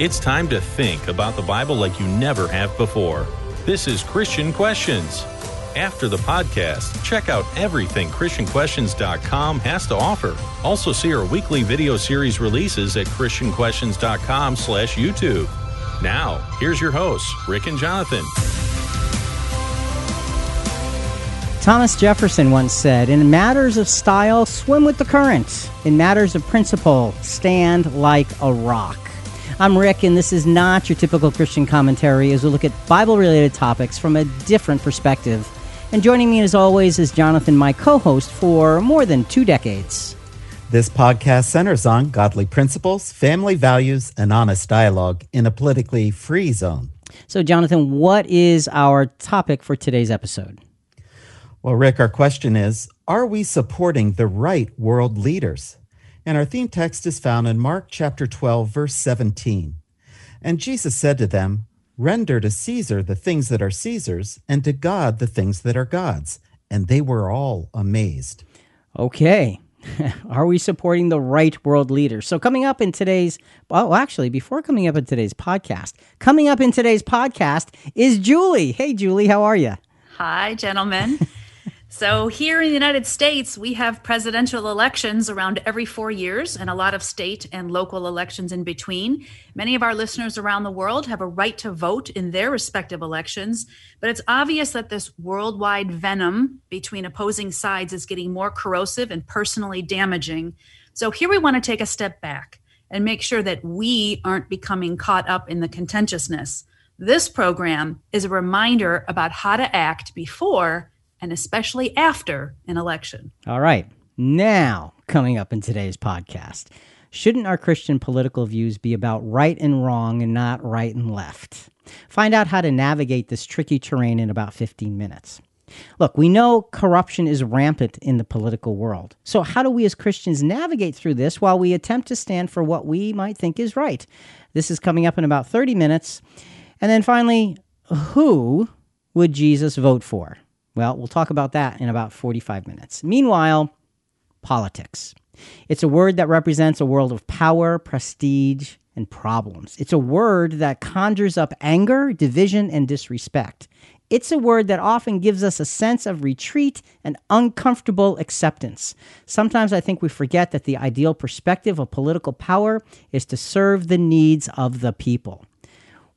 It's time to think about the Bible like you never have before. This is Christian Questions. After the podcast, check out everything ChristianQuestions.com has to offer. Also see our weekly video series releases at ChristianQuestions.com slash YouTube. Now, here's your hosts, Rick and Jonathan. Thomas Jefferson once said, In matters of style, swim with the current. In matters of principle, stand like a rock. I'm Rick, and this is not your typical Christian commentary as we look at Bible related topics from a different perspective. And joining me, as always, is Jonathan, my co host for more than two decades. This podcast centers on godly principles, family values, and honest dialogue in a politically free zone. So, Jonathan, what is our topic for today's episode? Well, Rick, our question is Are we supporting the right world leaders? And our theme text is found in Mark chapter 12, verse 17. And Jesus said to them, Render to Caesar the things that are Caesar's, and to God the things that are God's. And they were all amazed. Okay. are we supporting the right world leaders? So, coming up in today's, well, actually, before coming up in today's podcast, coming up in today's podcast is Julie. Hey, Julie, how are you? Hi, gentlemen. So, here in the United States, we have presidential elections around every four years and a lot of state and local elections in between. Many of our listeners around the world have a right to vote in their respective elections, but it's obvious that this worldwide venom between opposing sides is getting more corrosive and personally damaging. So, here we want to take a step back and make sure that we aren't becoming caught up in the contentiousness. This program is a reminder about how to act before and especially after an election. All right. Now, coming up in today's podcast, shouldn't our Christian political views be about right and wrong and not right and left? Find out how to navigate this tricky terrain in about 15 minutes. Look, we know corruption is rampant in the political world. So, how do we as Christians navigate through this while we attempt to stand for what we might think is right? This is coming up in about 30 minutes. And then finally, who would Jesus vote for? Well, we'll talk about that in about 45 minutes. Meanwhile, politics. It's a word that represents a world of power, prestige, and problems. It's a word that conjures up anger, division, and disrespect. It's a word that often gives us a sense of retreat and uncomfortable acceptance. Sometimes I think we forget that the ideal perspective of political power is to serve the needs of the people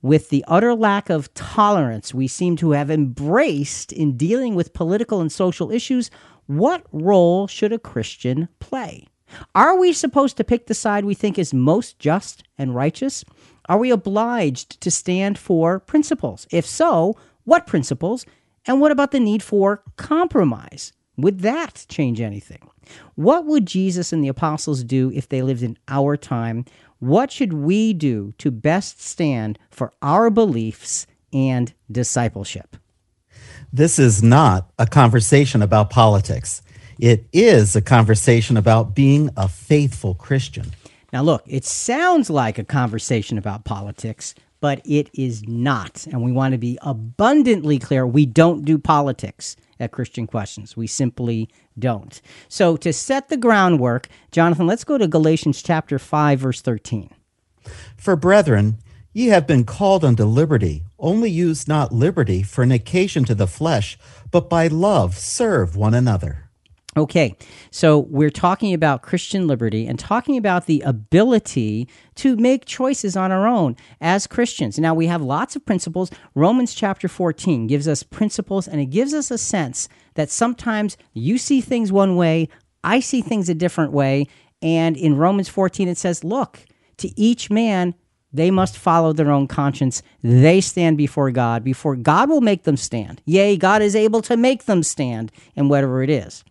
with the utter lack of tolerance we seem to have embraced in dealing with political and social issues, what role should a Christian play? Are we supposed to pick the side we think is most just and righteous? Are we obliged to stand for principles? If so, what principles? And what about the need for compromise? Would that change anything? What would Jesus and the apostles do if they lived in our time? What should we do to best stand for our beliefs and discipleship? This is not a conversation about politics. It is a conversation about being a faithful Christian. Now, look, it sounds like a conversation about politics, but it is not. And we want to be abundantly clear we don't do politics at Christian Questions. We simply don't. So, to set the groundwork, Jonathan, let's go to Galatians chapter 5, verse 13. For brethren, ye have been called unto liberty. Only use not liberty for an occasion to the flesh, but by love serve one another. Okay, so we're talking about Christian liberty and talking about the ability to make choices on our own as Christians. Now, we have lots of principles. Romans chapter 14 gives us principles and it gives us a sense that sometimes you see things one way, I see things a different way. And in Romans 14, it says, look, to each man, they must follow their own conscience. They stand before God. Before God will make them stand. Yea, God is able to make them stand in whatever it is.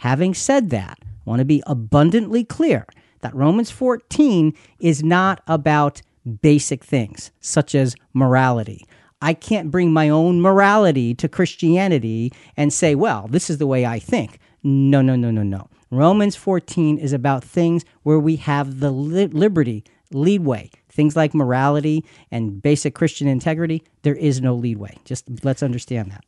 Having said that, I want to be abundantly clear that Romans 14 is not about basic things such as morality. I can't bring my own morality to Christianity and say, well, this is the way I think. No, no, no, no, no. Romans 14 is about things where we have the li- liberty, leadway. Things like morality and basic Christian integrity, there is no leadway. Just let's understand that.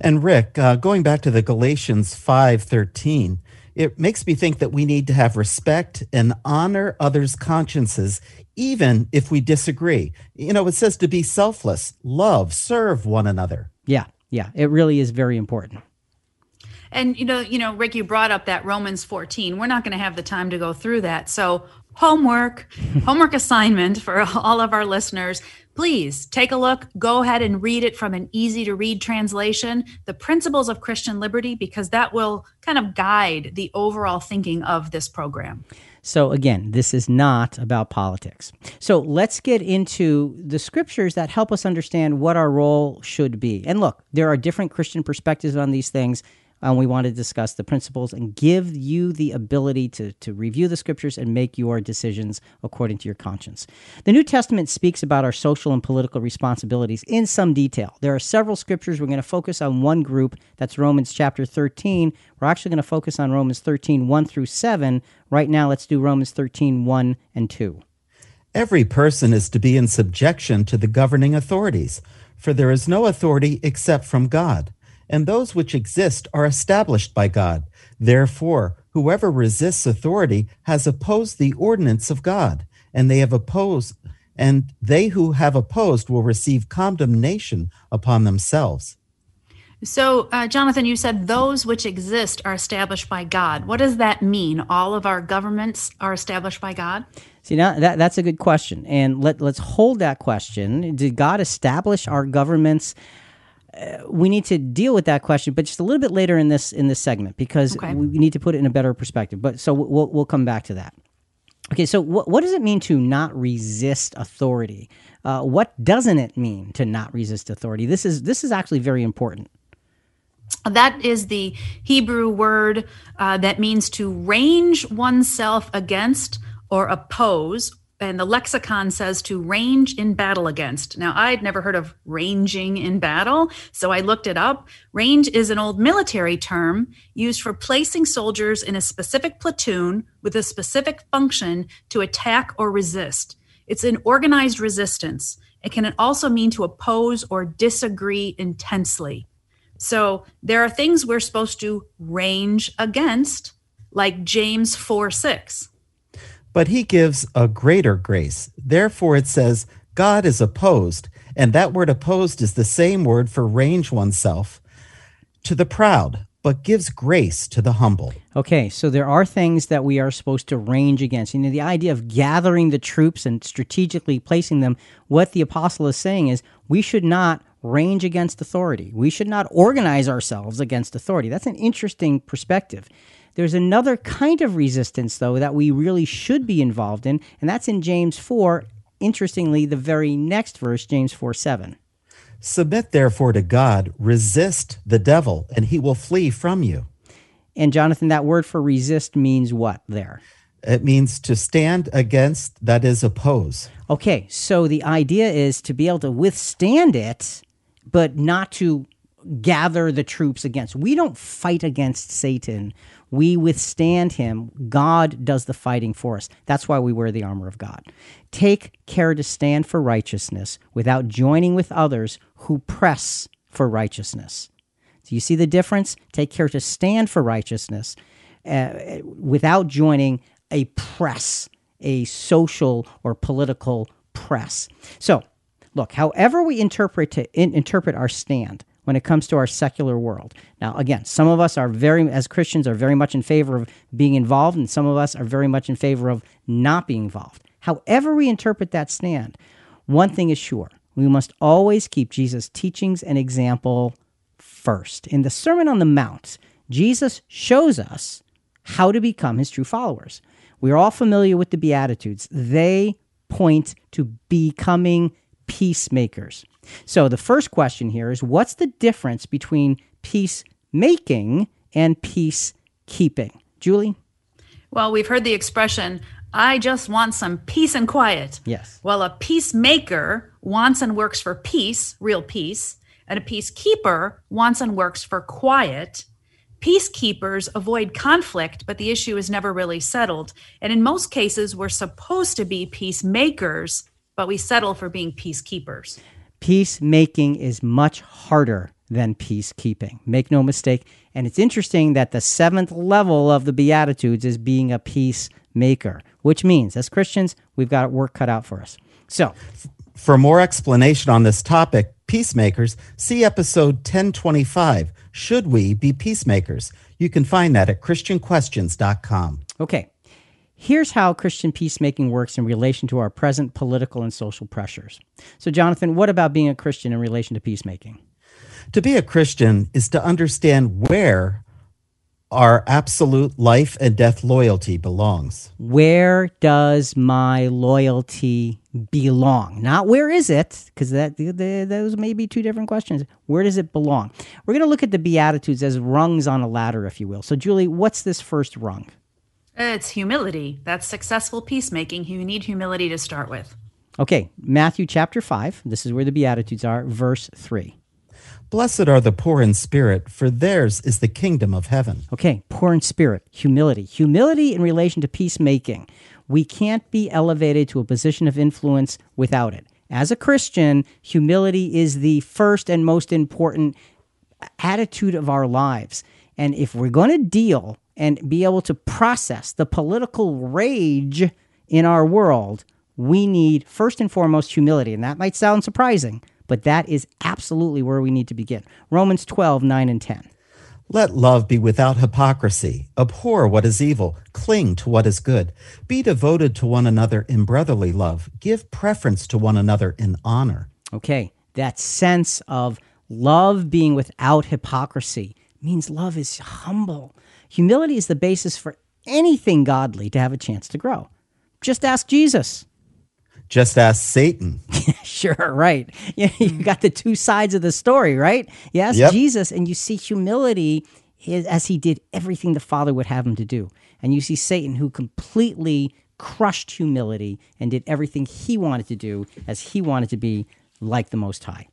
And Rick, uh, going back to the Galatians 5:13, It makes me think that we need to have respect and honor others' consciences, even if we disagree. You know, it says to be selfless, love, serve one another. Yeah, yeah, it really is very important. And you know, you know, Rick, you brought up that Romans 14. We're not going to have the time to go through that. So, homework, homework assignment for all of our listeners. Please take a look, go ahead and read it from an easy to read translation, The Principles of Christian Liberty, because that will kind of guide the overall thinking of this program. So, again, this is not about politics. So, let's get into the scriptures that help us understand what our role should be. And look, there are different Christian perspectives on these things and we want to discuss the principles and give you the ability to, to review the scriptures and make your decisions according to your conscience. The New Testament speaks about our social and political responsibilities in some detail. There are several scriptures. We're going to focus on one group, that's Romans chapter 13. We're actually going to focus on Romans 13, 1 through 7. Right now, let's do Romans 13, 1 and 2. Every person is to be in subjection to the governing authorities, for there is no authority except from God and those which exist are established by God. Therefore, whoever resists authority has opposed the ordinance of God, and they have opposed, and they who have opposed will receive condemnation upon themselves. So, uh, Jonathan, you said those which exist are established by God. What does that mean? All of our governments are established by God? See, now that, that's a good question. And let, let's hold that question. Did God establish our governments? We need to deal with that question, but just a little bit later in this in this segment because okay. we need to put it in a better perspective. But so we'll we'll come back to that. Okay, so what what does it mean to not resist authority? Uh, what doesn't it mean to not resist authority? This is this is actually very important. That is the Hebrew word uh, that means to range oneself against or oppose and the lexicon says to range in battle against. Now, I'd never heard of ranging in battle, so I looked it up. Range is an old military term used for placing soldiers in a specific platoon with a specific function to attack or resist. It's an organized resistance. It can also mean to oppose or disagree intensely. So, there are things we're supposed to range against, like James 4 6 but he gives a greater grace. Therefore, it says, God is opposed, and that word opposed is the same word for range oneself to the proud, but gives grace to the humble. Okay, so there are things that we are supposed to range against. You know, the idea of gathering the troops and strategically placing them, what the apostle is saying is we should not range against authority. We should not organize ourselves against authority. That's an interesting perspective. There's another kind of resistance, though, that we really should be involved in, and that's in James 4. Interestingly, the very next verse, James 4 7. Submit therefore to God, resist the devil, and he will flee from you. And Jonathan, that word for resist means what there? It means to stand against, that is, oppose. Okay, so the idea is to be able to withstand it, but not to gather the troops against. We don't fight against Satan we withstand him. God does the fighting for us. That's why we wear the armor of God. Take care to stand for righteousness without joining with others who press for righteousness. Do you see the difference? Take care to stand for righteousness uh, without joining a press, a social or political press. So, look, however we interpret to in, interpret our stand, when it comes to our secular world. Now, again, some of us are very, as Christians, are very much in favor of being involved, and some of us are very much in favor of not being involved. However, we interpret that stand, one thing is sure we must always keep Jesus' teachings and example first. In the Sermon on the Mount, Jesus shows us how to become his true followers. We are all familiar with the Beatitudes, they point to becoming peacemakers. So the first question here is what's the difference between peacemaking and peacekeeping? Julie? Well, we've heard the expression, I just want some peace and quiet. Yes. Well, a peacemaker wants and works for peace, real peace, and a peacekeeper wants and works for quiet. Peacekeepers avoid conflict, but the issue is never really settled. And in most cases, we're supposed to be peacemakers, but we settle for being peacekeepers peacemaking is much harder than peacekeeping. Make no mistake. And it's interesting that the seventh level of the Beatitudes is being a peacemaker, which means as Christians, we've got work cut out for us. So, for more explanation on this topic, peacemakers, see episode 1025 Should We Be Peacemakers? You can find that at ChristianQuestions.com. Okay. Here's how Christian peacemaking works in relation to our present political and social pressures. So, Jonathan, what about being a Christian in relation to peacemaking? To be a Christian is to understand where our absolute life and death loyalty belongs. Where does my loyalty belong? Not where is it, because that those may be two different questions. Where does it belong? We're going to look at the Beatitudes as rungs on a ladder, if you will. So, Julie, what's this first rung? It's humility. That's successful peacemaking. You need humility to start with. Okay, Matthew chapter 5. This is where the Beatitudes are, verse 3. Blessed are the poor in spirit, for theirs is the kingdom of heaven. Okay, poor in spirit, humility. Humility in relation to peacemaking. We can't be elevated to a position of influence without it. As a Christian, humility is the first and most important attitude of our lives. And if we're going to deal and be able to process the political rage in our world, we need first and foremost humility. And that might sound surprising, but that is absolutely where we need to begin. Romans 12, 9 and 10. Let love be without hypocrisy. Abhor what is evil. Cling to what is good. Be devoted to one another in brotherly love. Give preference to one another in honor. Okay, that sense of love being without hypocrisy means love is humble. Humility is the basis for anything godly to have a chance to grow. Just ask Jesus. Just ask Satan. sure, right. You, you got the two sides of the story, right? You ask yep. Jesus and you see humility as he did everything the Father would have him to do. And you see Satan who completely crushed humility and did everything he wanted to do as he wanted to be like the Most High.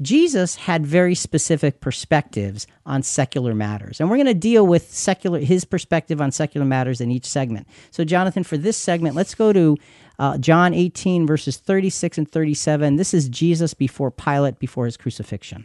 Jesus had very specific perspectives on secular matters. And we're going to deal with secular his perspective on secular matters in each segment. So Jonathan, for this segment, let's go to uh, John 18 verses 36 and 37. This is Jesus before Pilate before his crucifixion.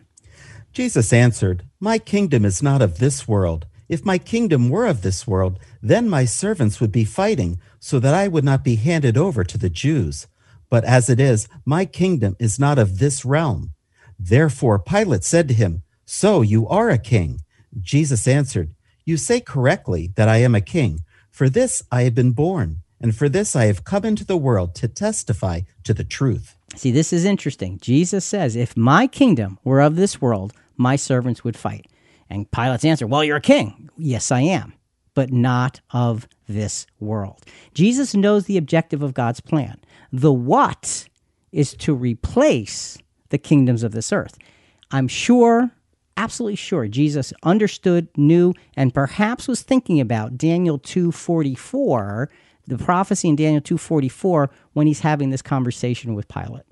Jesus answered, "My kingdom is not of this world. If my kingdom were of this world, then my servants would be fighting so that I would not be handed over to the Jews. But as it is, my kingdom is not of this realm." Therefore Pilate said to him, So you are a king. Jesus answered, You say correctly that I am a king. For this I have been born, and for this I have come into the world to testify to the truth. See, this is interesting. Jesus says, If my kingdom were of this world, my servants would fight. And Pilate's answer, Well, you're a king. Yes, I am, but not of this world. Jesus knows the objective of God's plan. The what is to replace the kingdoms of this earth. I'm sure, absolutely sure, Jesus understood, knew, and perhaps was thinking about Daniel 244, the prophecy in Daniel 244, when he's having this conversation with Pilate.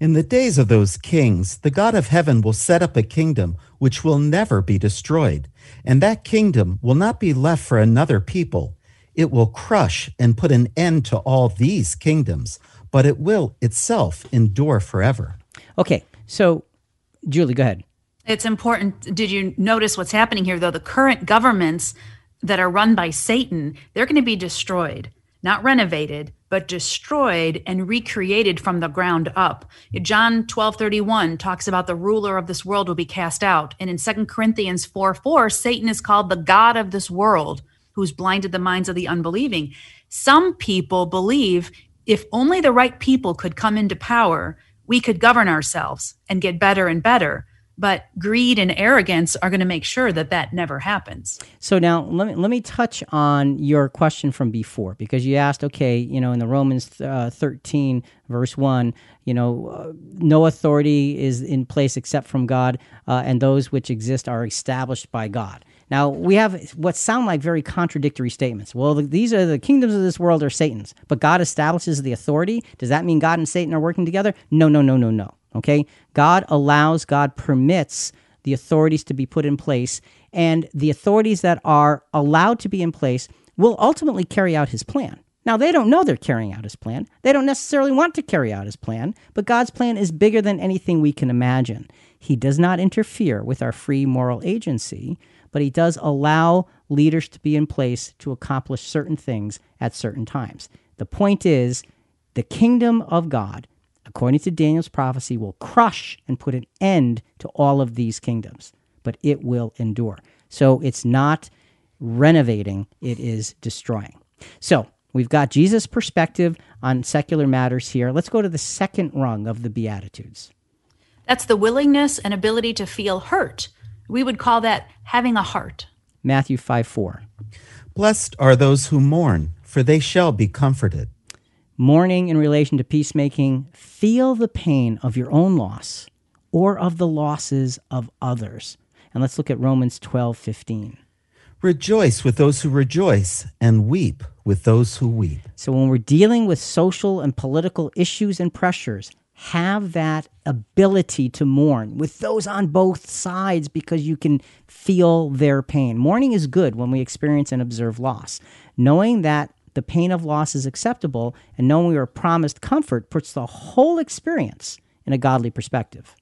In the days of those kings, the God of heaven will set up a kingdom which will never be destroyed, and that kingdom will not be left for another people. It will crush and put an end to all these kingdoms, but it will itself endure forever. Okay, so Julie, go ahead. It's important. Did you notice what's happening here, though? The current governments that are run by Satan, they're going to be destroyed, not renovated, but destroyed and recreated from the ground up. John 12 31 talks about the ruler of this world will be cast out. And in 2 Corinthians 4 4, Satan is called the God of this world, who's blinded the minds of the unbelieving. Some people believe if only the right people could come into power, we could govern ourselves and get better and better but greed and arrogance are going to make sure that that never happens. So now let me let me touch on your question from before because you asked, okay, you know, in the Romans uh, thirteen verse one, you know, uh, no authority is in place except from God, uh, and those which exist are established by God. Now, we have what sound like very contradictory statements. Well, these are the kingdoms of this world are Satan's, but God establishes the authority. Does that mean God and Satan are working together? No, no, no, no, no. Okay? God allows, God permits the authorities to be put in place, and the authorities that are allowed to be in place will ultimately carry out his plan. Now, they don't know they're carrying out his plan. They don't necessarily want to carry out his plan, but God's plan is bigger than anything we can imagine. He does not interfere with our free moral agency, but he does allow leaders to be in place to accomplish certain things at certain times. The point is, the kingdom of God, according to Daniel's prophecy, will crush and put an end to all of these kingdoms, but it will endure. So it's not renovating, it is destroying. So we've got Jesus' perspective on secular matters here. Let's go to the second rung of the Beatitudes. That's the willingness and ability to feel hurt. We would call that having a heart. Matthew 5 4. Blessed are those who mourn, for they shall be comforted. Mourning in relation to peacemaking, feel the pain of your own loss or of the losses of others. And let's look at Romans 12 15. Rejoice with those who rejoice, and weep with those who weep. So when we're dealing with social and political issues and pressures, have that ability to mourn with those on both sides because you can feel their pain. Mourning is good when we experience and observe loss. Knowing that the pain of loss is acceptable and knowing we are promised comfort puts the whole experience in a godly perspective.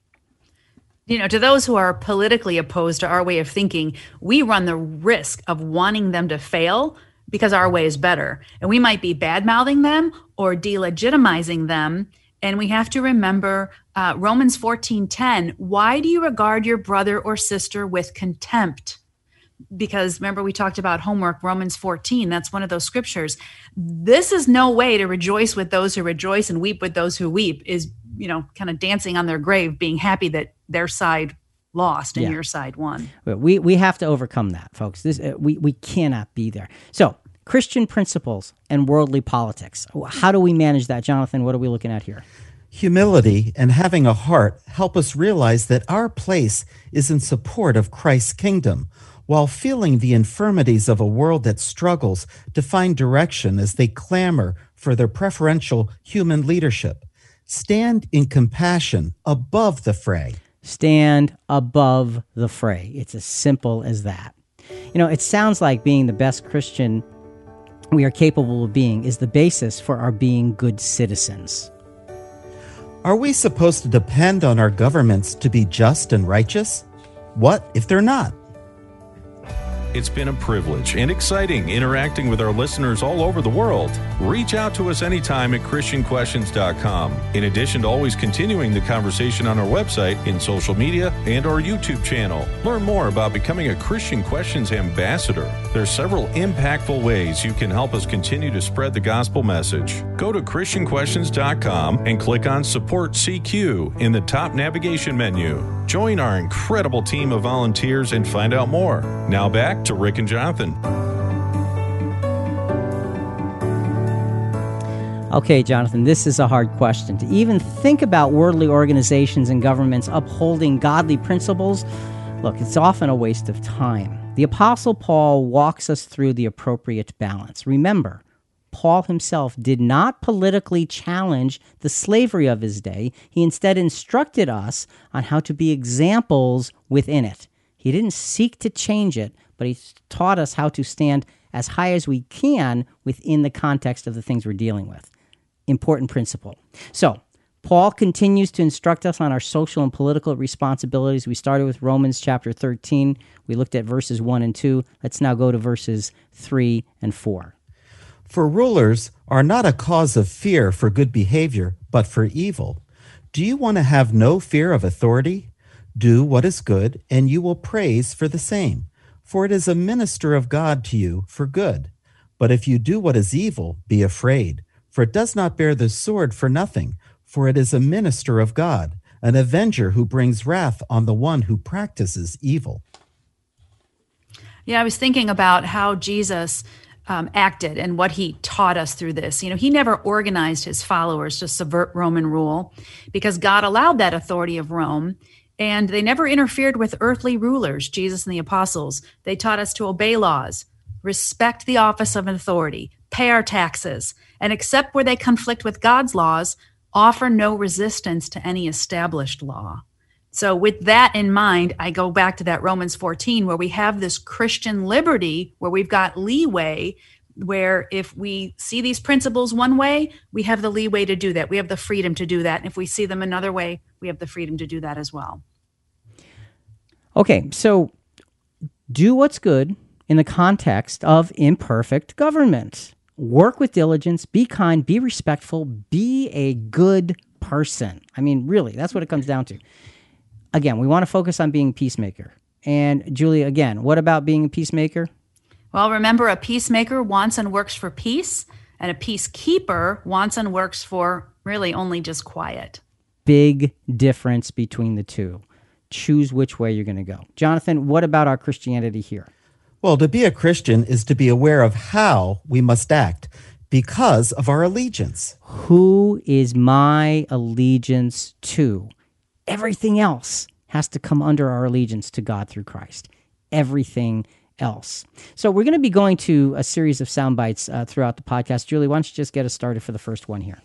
You know, to those who are politically opposed to our way of thinking, we run the risk of wanting them to fail because our way is better. And we might be bad mouthing them or delegitimizing them. And we have to remember uh, Romans 14 10. Why do you regard your brother or sister with contempt? because remember we talked about homework romans 14 that's one of those scriptures this is no way to rejoice with those who rejoice and weep with those who weep is you know kind of dancing on their grave being happy that their side lost and Yeah. your side won we we have to overcome that, folks. This uh, we we cannot be there. So Christian principles and worldly politics. How do we manage that, Jonathan? What are we looking at here? Humility and having a heart help us realize that our place is in support of Christ's kingdom, while feeling the infirmities of a world that struggles to find direction as they clamor for their preferential human leadership. Stand in compassion above the fray. Stand above the fray. It's as simple as that. You know, it sounds like being the best Christian we are capable of being is the basis for our being good citizens. Are we supposed to depend on our governments to be just and righteous? What if they're not? It's been a privilege and exciting interacting with our listeners all over the world. Reach out to us anytime at ChristianQuestions.com. In addition to always continuing the conversation on our website, in social media, and our YouTube channel, learn more about becoming a Christian Questions ambassador. There are several impactful ways you can help us continue to spread the gospel message. Go to ChristianQuestions.com and click on Support CQ in the top navigation menu. Join our incredible team of volunteers and find out more. Now back to Rick and Jonathan. Okay, Jonathan, this is a hard question. To even think about worldly organizations and governments upholding godly principles, look, it's often a waste of time. The Apostle Paul walks us through the appropriate balance. Remember, Paul himself did not politically challenge the slavery of his day. He instead instructed us on how to be examples within it. He didn't seek to change it, but he taught us how to stand as high as we can within the context of the things we're dealing with. Important principle. So, Paul continues to instruct us on our social and political responsibilities. We started with Romans chapter 13. We looked at verses 1 and 2. Let's now go to verses 3 and 4. For rulers are not a cause of fear for good behavior, but for evil. Do you want to have no fear of authority? Do what is good, and you will praise for the same, for it is a minister of God to you for good. But if you do what is evil, be afraid, for it does not bear the sword for nothing, for it is a minister of God, an avenger who brings wrath on the one who practices evil. Yeah, I was thinking about how Jesus um, acted and what he taught us through this. You know, he never organized his followers to subvert Roman rule because God allowed that authority of Rome. And they never interfered with earthly rulers, Jesus and the apostles. They taught us to obey laws, respect the office of authority, pay our taxes, and except where they conflict with God's laws, offer no resistance to any established law. So, with that in mind, I go back to that Romans 14, where we have this Christian liberty, where we've got leeway, where if we see these principles one way, we have the leeway to do that. We have the freedom to do that. And if we see them another way, we have the freedom to do that as well. Okay, so do what's good in the context of imperfect government. Work with diligence, be kind, be respectful, be a good person. I mean, really, that's what it comes down to. Again, we want to focus on being peacemaker. And Julie, again, what about being a peacemaker? Well, remember, a peacemaker wants and works for peace, and a peacekeeper wants and works for really only just quiet. Big difference between the two. Choose which way you're going to go. Jonathan, what about our Christianity here? Well, to be a Christian is to be aware of how we must act because of our allegiance. Who is my allegiance to? Everything else has to come under our allegiance to God through Christ. Everything else. So we're going to be going to a series of sound bites uh, throughout the podcast. Julie, why don't you just get us started for the first one here?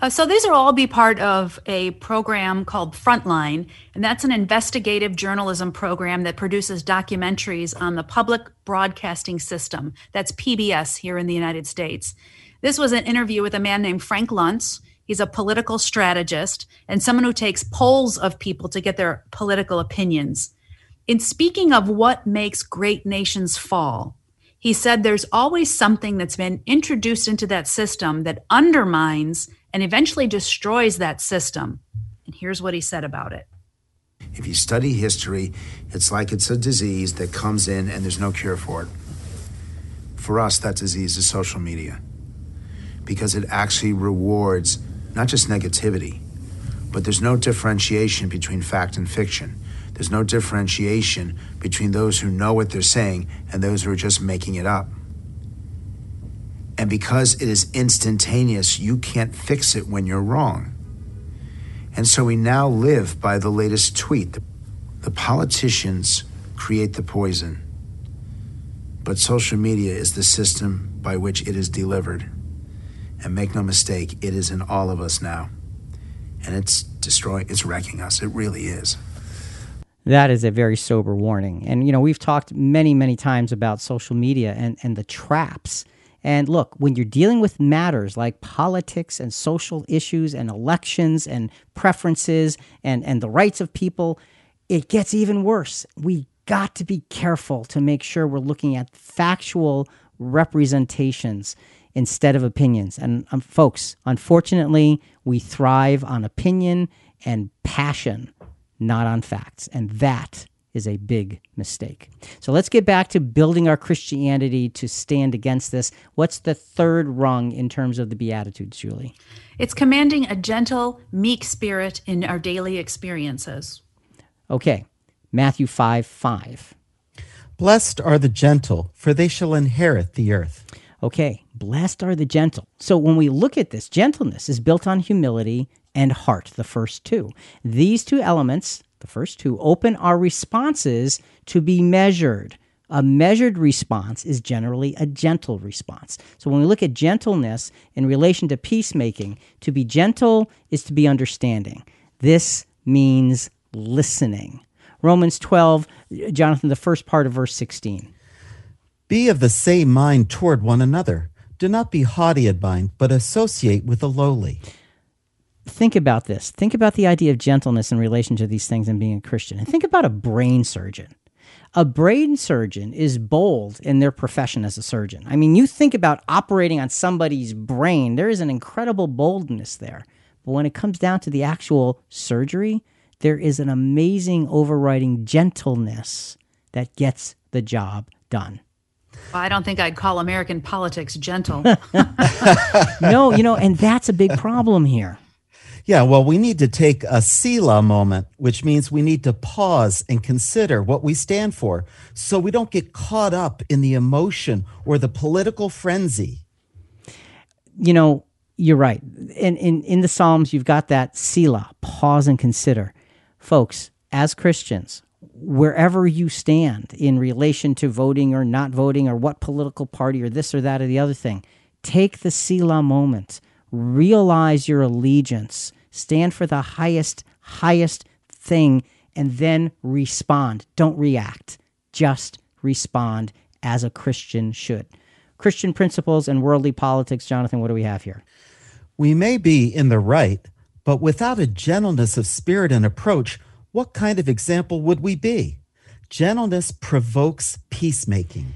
Uh, so these will all be part of a program called Frontline, and that's an investigative journalism program that produces documentaries on the public broadcasting system. That's PBS here in the United States. This was an interview with a man named Frank Luntz. He's a political strategist and someone who takes polls of people to get their political opinions. In speaking of what makes great nations fall, he said there's always something that's been introduced into that system that undermines and eventually destroys that system. And here's what he said about it. If you study history, it's like it's a disease that comes in and there's no cure for it. For us, that disease is social media because it actually rewards not just negativity, but there's no differentiation between fact and fiction. There's no differentiation between those who know what they're saying and those who are just making it up. And because it is instantaneous, you can't fix it when you're wrong. And so we now live by the latest tweet. The politicians create the poison, but social media is the system by which it is delivered. And make no mistake, it is in all of us now. And it's destroying, it's wrecking us. It really is. That is a very sober warning. And, you know, we've talked many, many times about social media and, and the traps. And look, when you're dealing with matters like politics and social issues and elections and preferences and, and the rights of people, it gets even worse. We got to be careful to make sure we're looking at factual representations instead of opinions. And um, folks, unfortunately, we thrive on opinion and passion not on facts. And that is a big mistake. So let's get back to building our Christianity to stand against this. What's the third rung in terms of the Beatitudes, Julie? It's commanding a gentle, meek spirit in our daily experiences. Okay, Matthew 5 5. Blessed are the gentle, for they shall inherit the earth. Okay, blessed are the gentle. So when we look at this, gentleness is built on humility and heart, the first two. These two elements, the first two, open our responses to be measured. A measured response is generally a gentle response. So when we look at gentleness in relation to peacemaking, to be gentle is to be understanding. This means listening. Romans 12, Jonathan, the first part of verse 16. Be of the same mind toward one another. Do not be haughty at mind, but associate with the lowly think about this. Think about the idea of gentleness in relation to these things and being a Christian. And think about a brain surgeon. A brain surgeon is bold in their profession as a surgeon. I mean, you think about operating on somebody's brain, there is an incredible boldness there. But when it comes down to the actual surgery, there is an amazing overriding gentleness that gets the job done. Well, I don't think I'd call American politics gentle. no, you know, and that's a big problem here. Yeah, well, we need to take a selah moment, which means we need to pause and consider what we stand for so we don't get caught up in the emotion or the political frenzy. You know, you're right. In, in, in the Psalms, you've got that selah, pause and consider. Folks, as Christians, wherever you stand in relation to voting or not voting or what political party or this or that or the other thing, take the selah moment realize your allegiance, stand for the highest, highest thing, and then respond. Don't react, just respond as a Christian should. Christian principles and worldly politics. Jonathan, what do we have here? We may be in the right, but without a gentleness of spirit and approach, what kind of example would we be? Gentleness provokes peacemaking.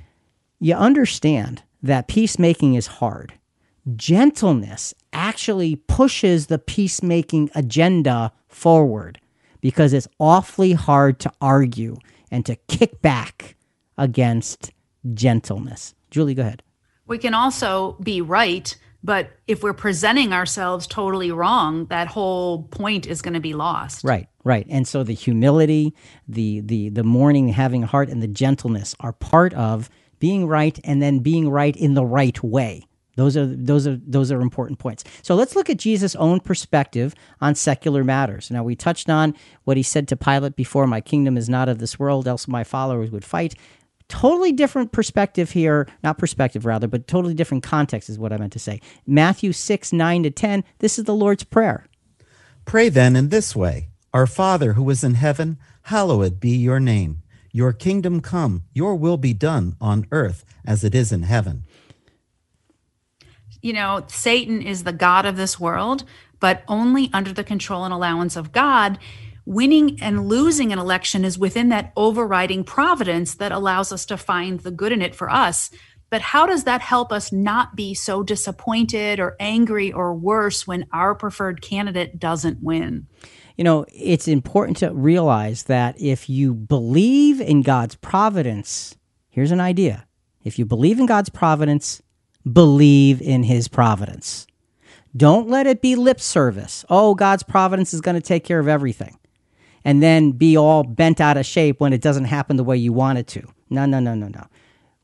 You understand that peacemaking is hard. Gentleness actually pushes the peacemaking agenda forward because it's awfully hard to argue and to kick back against gentleness. Julie, go ahead. We can also be right, but if we're presenting ourselves totally wrong, that whole point is going to be lost. Right, right. And so the humility, the the the mourning, having a heart, and the gentleness are part of being right, and then being right in the right way. Those are those are those are important points. So let's look at Jesus' own perspective on secular matters. Now we touched on what he said to Pilate before, "My kingdom is not of this world, else my followers would fight." Totally different perspective here, not perspective rather, but totally different context is what I meant to say. Matthew 6, 9 to 10, this is the Lord's Prayer. Pray then in this way Our Father who is in heaven, hallowed be your name. Your kingdom come, your will be done on earth as it is in heaven you know, Satan is the God of this world, but only under the control and allowance of God. Winning and losing an election is within that overriding providence that allows us to find the good in it for us. But how does that help us not be so disappointed or angry or worse when our preferred candidate doesn't win? You know, it's important to realize that if you believe in God's providence, here's an idea. If you believe in God's providence, believe in his providence. Don't let it be lip service. Oh, God's providence is going to take care of everything. And then be all bent out of shape when it doesn't happen the way you want it to. No, no, no, no, no.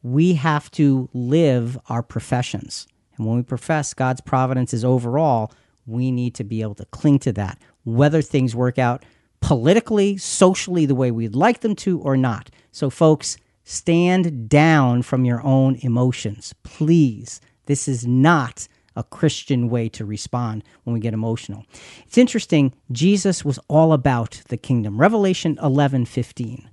We have to live our professions. And when we profess God's providence is overall, we need to be able to cling to that, whether things work out politically, socially, the way we'd like them to or not. So, folks, Stand down from your own emotions, please. This is not a Christian way to respond when we get emotional. It's interesting, Jesus was all about the kingdom. Revelation 11 15.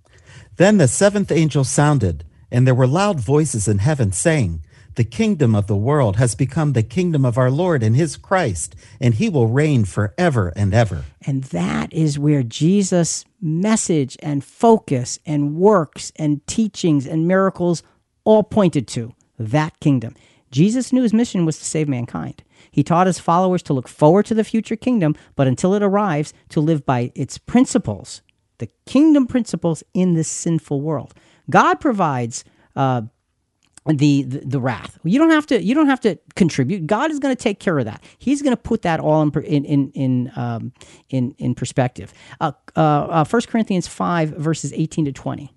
Then the seventh angel sounded, and there were loud voices in heaven saying, the kingdom of the world has become the kingdom of our Lord and his Christ, and he will reign forever and ever. And that is where Jesus' message and focus and works and teachings and miracles all pointed to that kingdom. Jesus knew his mission was to save mankind. He taught his followers to look forward to the future kingdom, but until it arrives, to live by its principles, the kingdom principles in this sinful world. God provides uh, the, the, the wrath. You don't have to. You don't have to contribute. God is going to take care of that. He's going to put that all in in in in um, in, in, perspective. Uh, uh, uh, 1 Corinthians five verses eighteen to twenty.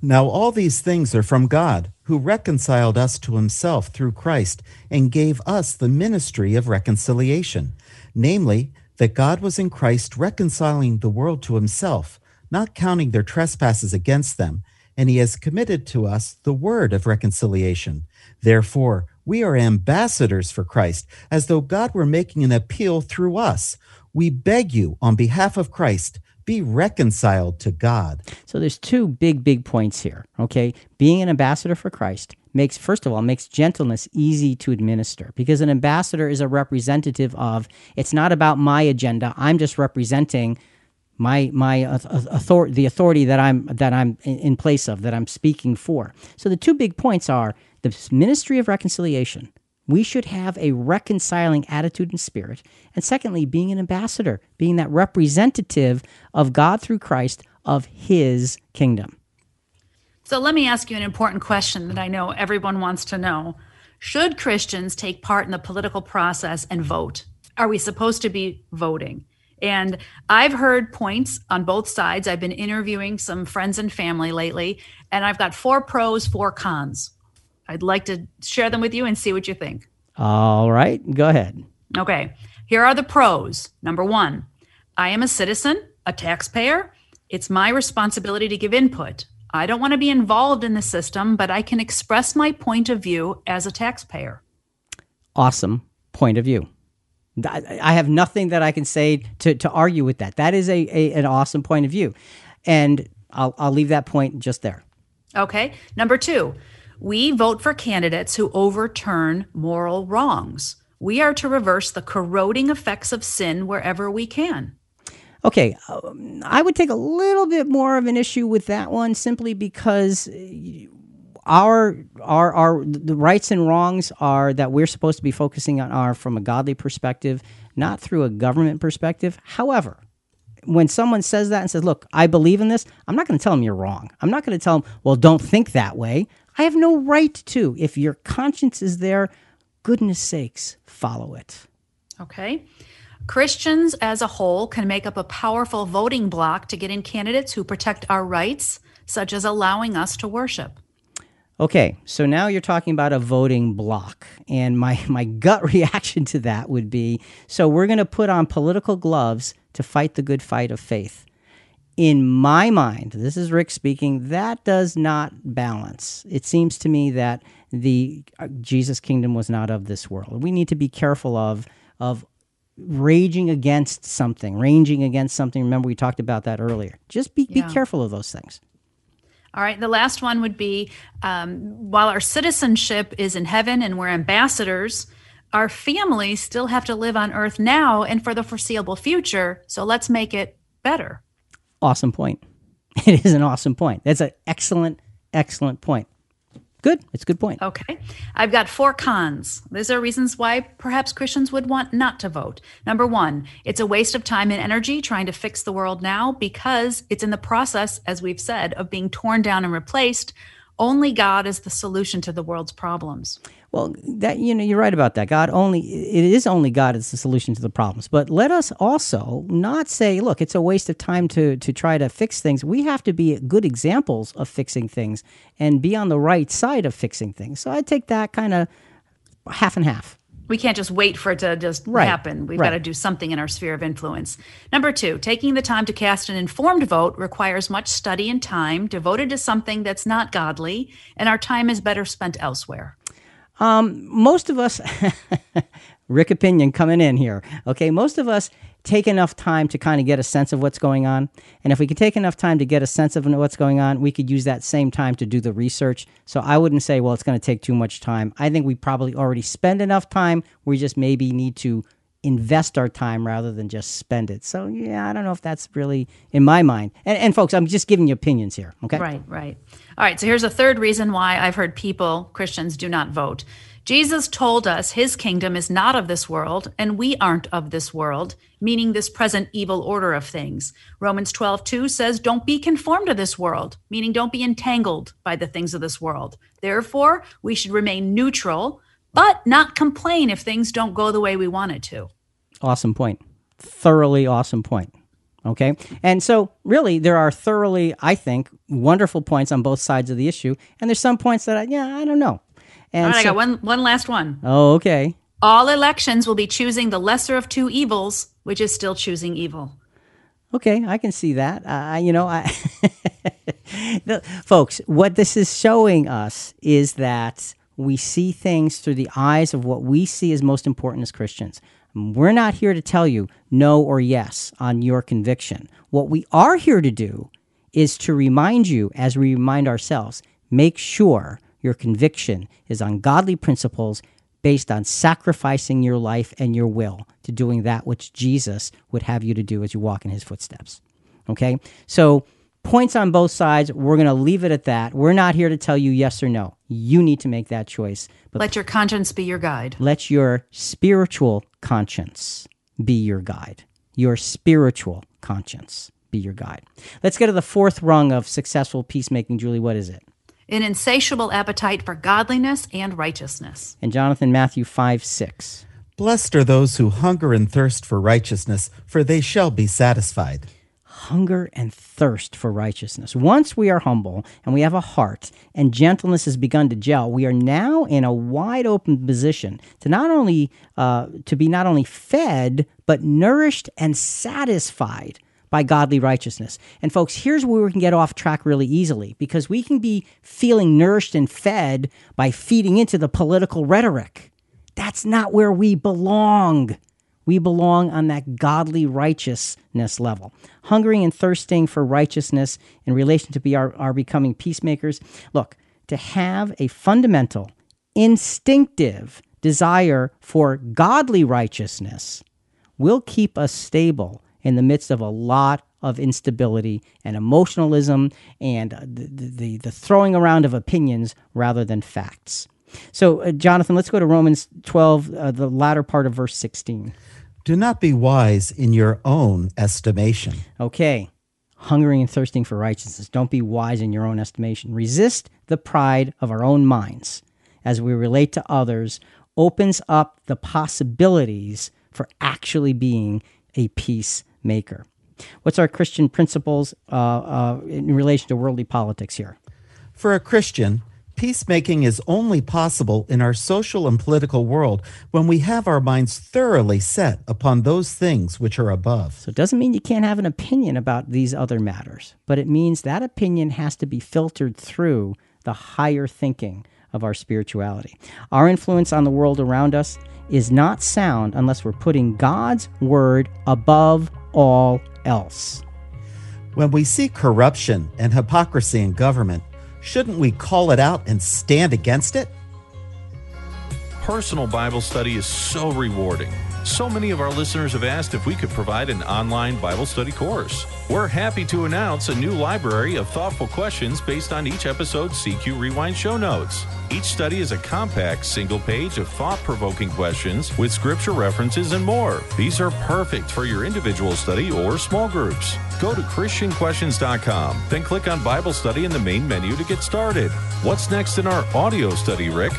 Now all these things are from God, who reconciled us to Himself through Christ and gave us the ministry of reconciliation, namely that God was in Christ reconciling the world to Himself, not counting their trespasses against them and he has committed to us the word of reconciliation. Therefore, we are ambassadors for Christ, as though God were making an appeal through us. We beg you, on behalf of Christ, be reconciled to God. So there's two big, big points here. Okay. Being an ambassador for Christ makes, first of all, makes gentleness easy to administer because an ambassador is a representative of, it's not about my agenda. I'm just representing my my authority the authority that I'm that I'm in place of that I'm speaking for. So the two big points are the ministry of reconciliation. We should have a reconciling attitude and spirit. And secondly, being an ambassador, being that representative of God through Christ of his kingdom. So let me ask you an important question that I know everyone wants to know. Should Christians take part in the political process and vote? Are we supposed to be voting? And I've heard points on both sides. I've been interviewing some friends and family lately, and I've got four pros, four cons. I'd like to share them with you and see what you think. All right, go ahead. Okay, here are the pros. Number one, I am a citizen, a taxpayer. It's my responsibility to give input. I don't want to be involved in the system, but I can express my point of view as a taxpayer. Awesome point of view. I have nothing that I can say to, to argue with that. That is a, a an awesome point of view. And I'll, I'll leave that point just there. Okay. Number two, We vote for candidates who overturn moral wrongs. We are to reverse the corroding effects of sin wherever we can. Okay, um, I would take a little bit more of an issue with that one simply because our our our the rights and wrongs are that we're supposed to be focusing on are from a godly perspective, not through a government perspective. However, when someone says that and says, "Look, I believe in this," I'm not going to tell them you're wrong. I'm not going to tell them, "Well, don't think that way." I have no right to. If your conscience is there, goodness sakes, follow it. Okay. Christians as a whole can make up a powerful voting bloc to get in candidates who protect our rights, such as allowing us to worship. Okay, so now you're talking about a voting bloc. And my, my gut reaction to that would be so we're going to put on political gloves to fight the good fight of faith. In my mind, this is Rick speaking, that does not balance. It seems to me that the uh, Jesus kingdom was not of this world. We need to be careful of of raging against something, ranging against something. Remember we talked about that earlier. Just be, yeah. be careful of those things. All right. The last one would be um, while our citizenship is in heaven and we're ambassadors, our families still have to live on earth now and for the foreseeable future. So let's make it better. Awesome point. It is an awesome point. That's an excellent, excellent point. Good. It's a good point. Okay. I've got four cons. These are reasons why perhaps Christians would want not to vote. Number one, it's a waste of time and energy trying to fix the world now because it's in the process, as we've said, of being torn down and replaced. Only God is the solution to the world's problems. Well, that you know, you're right about that. God only it is only God is the solution to the problems. But let us also not say, look, it's a waste of time to to try to fix things. We have to be good examples of fixing things and be on the right side of fixing things. So I take that kind of half and half. We can't just wait for it to just right. happen. We've right. got to do something in our sphere of influence. Number two, taking the time to cast an informed vote requires much study and time devoted to something that's not godly, and our time is better spent elsewhere. Um, most of us, Rick opinion coming in here. Okay, most of us take enough time to kind of get a sense of what's going on. And if we could take enough time to get a sense of what's going on, we could use that same time to do the research. So I wouldn't say, well, it's going to take too much time. I think we probably already spend enough time. We just maybe need to invest our time rather than just spend it. So yeah, I don't know if that's really in my mind. And, and folks, I'm just giving you opinions here. Okay. Right. Right. All right, so here's a third reason why I've heard people, Christians, do not vote. Jesus told us his kingdom is not of this world, and we aren't of this world, meaning this present evil order of things. Romans 12, 2 says, Don't be conformed to this world, meaning don't be entangled by the things of this world. Therefore, we should remain neutral, but not complain if things don't go the way we want it to. Awesome point. Thoroughly awesome point. Okay. And so, really, there are thoroughly, I think, wonderful points on both sides of the issue. And there's some points that, I, yeah, I don't know. And All right, so, I got one, one last one. Oh, okay. All elections will be choosing the lesser of two evils, which is still choosing evil. Okay, I can see that. Uh, you know, I the, folks, what this is showing us is that we see things through the eyes of what we see as most important as Christians. We're not here to tell you no or yes on your conviction. What we are here to do is to remind you, as we remind ourselves, make sure your conviction is on godly principles based on sacrificing your life and your will to doing that which Jesus would have you to do as you walk in his footsteps. Okay? So, points on both sides. We're going to leave it at that. We're not here to tell you yes or no. You need to make that choice. But let your conscience be your guide. Let your spiritual conscience be your guide. Your spiritual conscience be your guide. Let's get to the fourth rung of successful peacemaking. Julie, what is it? An insatiable appetite for godliness and righteousness. And Jonathan, Matthew 5 6. Blessed are those who hunger and thirst for righteousness, for they shall be satisfied hunger and thirst for righteousness. Once we are humble and we have a heart and gentleness has begun to gel, we are now in a wide open position to not only uh, to be not only fed but nourished and satisfied by godly righteousness. And folks, here's where we can get off track really easily because we can be feeling nourished and fed by feeding into the political rhetoric. That's not where we belong. We belong on that godly righteousness level. Hungering and thirsting for righteousness in relation to be our, our becoming peacemakers. Look, to have a fundamental, instinctive desire for godly righteousness will keep us stable in the midst of a lot of instability and emotionalism and the, the, the throwing around of opinions rather than facts. So, uh, Jonathan, let's go to Romans 12, uh, the latter part of verse 16. Do not be wise in your own estimation. Okay. Hungering and thirsting for righteousness. Don't be wise in your own estimation. Resist the pride of our own minds as we relate to others, opens up the possibilities for actually being a peacemaker. What's our Christian principles uh, uh, in relation to worldly politics here? For a Christian, peacemaking is only possible in our social and political world when we have our minds thoroughly set upon those things which are above. So it doesn't mean you can't have an opinion about these other matters, but it means that opinion has to be filtered through the higher thinking of our spirituality. Our influence on the world around us is not sound unless we're putting God's word above all else. When we see corruption and hypocrisy in government, shouldn't we call it out and stand against it? Personal Bible study is so rewarding. So many of our listeners have asked if we could provide an online Bible study course. We're happy to announce a new library of thoughtful questions based on each episode's CQ Rewind show notes. Each study is a compact single page of thought provoking questions with scripture references and more. These are perfect for your individual study or small groups. Go to ChristianQuestions.com, then click on Bible study in the main menu to get started. What's next in our audio study, Rick?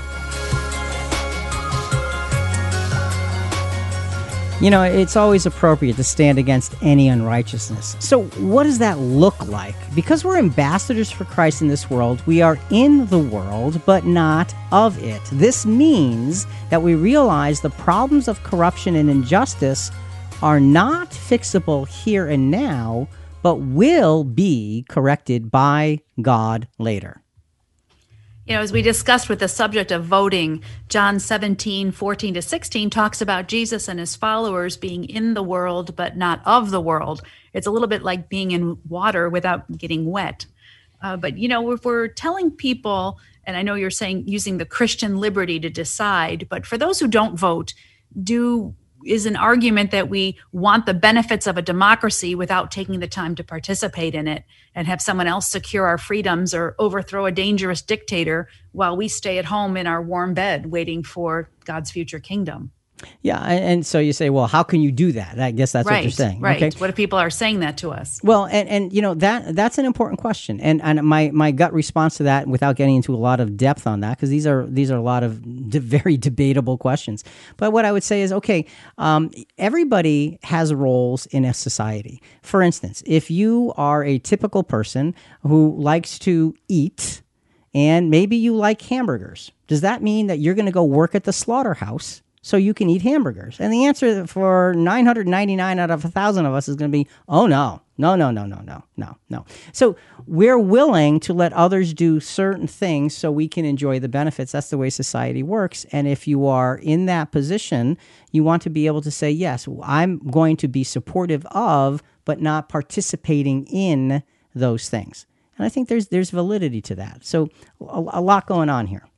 You know, it's always appropriate to stand against any unrighteousness. So, what does that look like? Because we're ambassadors for Christ in this world, we are in the world, but not of it. This means that we realize the problems of corruption and injustice are not fixable here and now, but will be corrected by God later. You know, as we discussed with the subject of voting, John 17, 14 to 16 talks about Jesus and his followers being in the world, but not of the world. It's a little bit like being in water without getting wet. Uh, but, you know, if we're telling people, and I know you're saying using the Christian liberty to decide, but for those who don't vote, do is an argument that we want the benefits of a democracy without taking the time to participate in it and have someone else secure our freedoms or overthrow a dangerous dictator while we stay at home in our warm bed waiting for God's future kingdom. Yeah, and so you say, well, how can you do that? I guess that's right, what you're saying. Right. Okay. What if people are saying that to us? Well, and, and you know that that's an important question, and and my, my gut response to that, without getting into a lot of depth on that, because these are these are a lot of de- very debatable questions. But what I would say is, okay, um, everybody has roles in a society. For instance, if you are a typical person who likes to eat, and maybe you like hamburgers, does that mean that you're going to go work at the slaughterhouse? So you can eat hamburgers? And the answer for 999 out of a 1,000 of us is going to be, oh no, no, no, no, no, no, no, no. So we're willing to let others do certain things so we can enjoy the benefits. That's the way society works. And if you are in that position, you want to be able to say, yes, I'm going to be supportive of, but not participating in those things. And I think there's there's validity to that. So a, a lot going on here.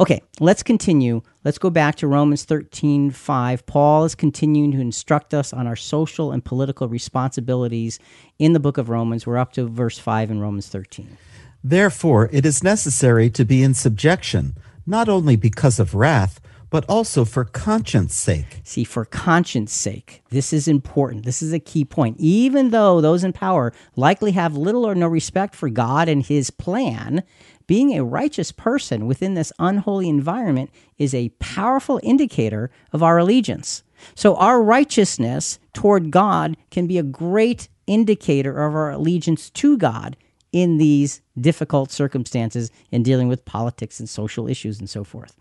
Okay, let's continue. Let's go back to Romans 13 5. Paul is continuing to instruct us on our social and political responsibilities in the book of Romans. We're up to verse 5 in Romans 13. Therefore, it is necessary to be in subjection, not only because of wrath, but also for conscience sake. See, for conscience sake, this is important. This is a key point. Even though those in power likely have little or no respect for God and his plan, being a righteous person within this unholy environment is a powerful indicator of our allegiance. So, our righteousness toward God can be a great indicator of our allegiance to God in these difficult circumstances in dealing with politics and social issues and so forth.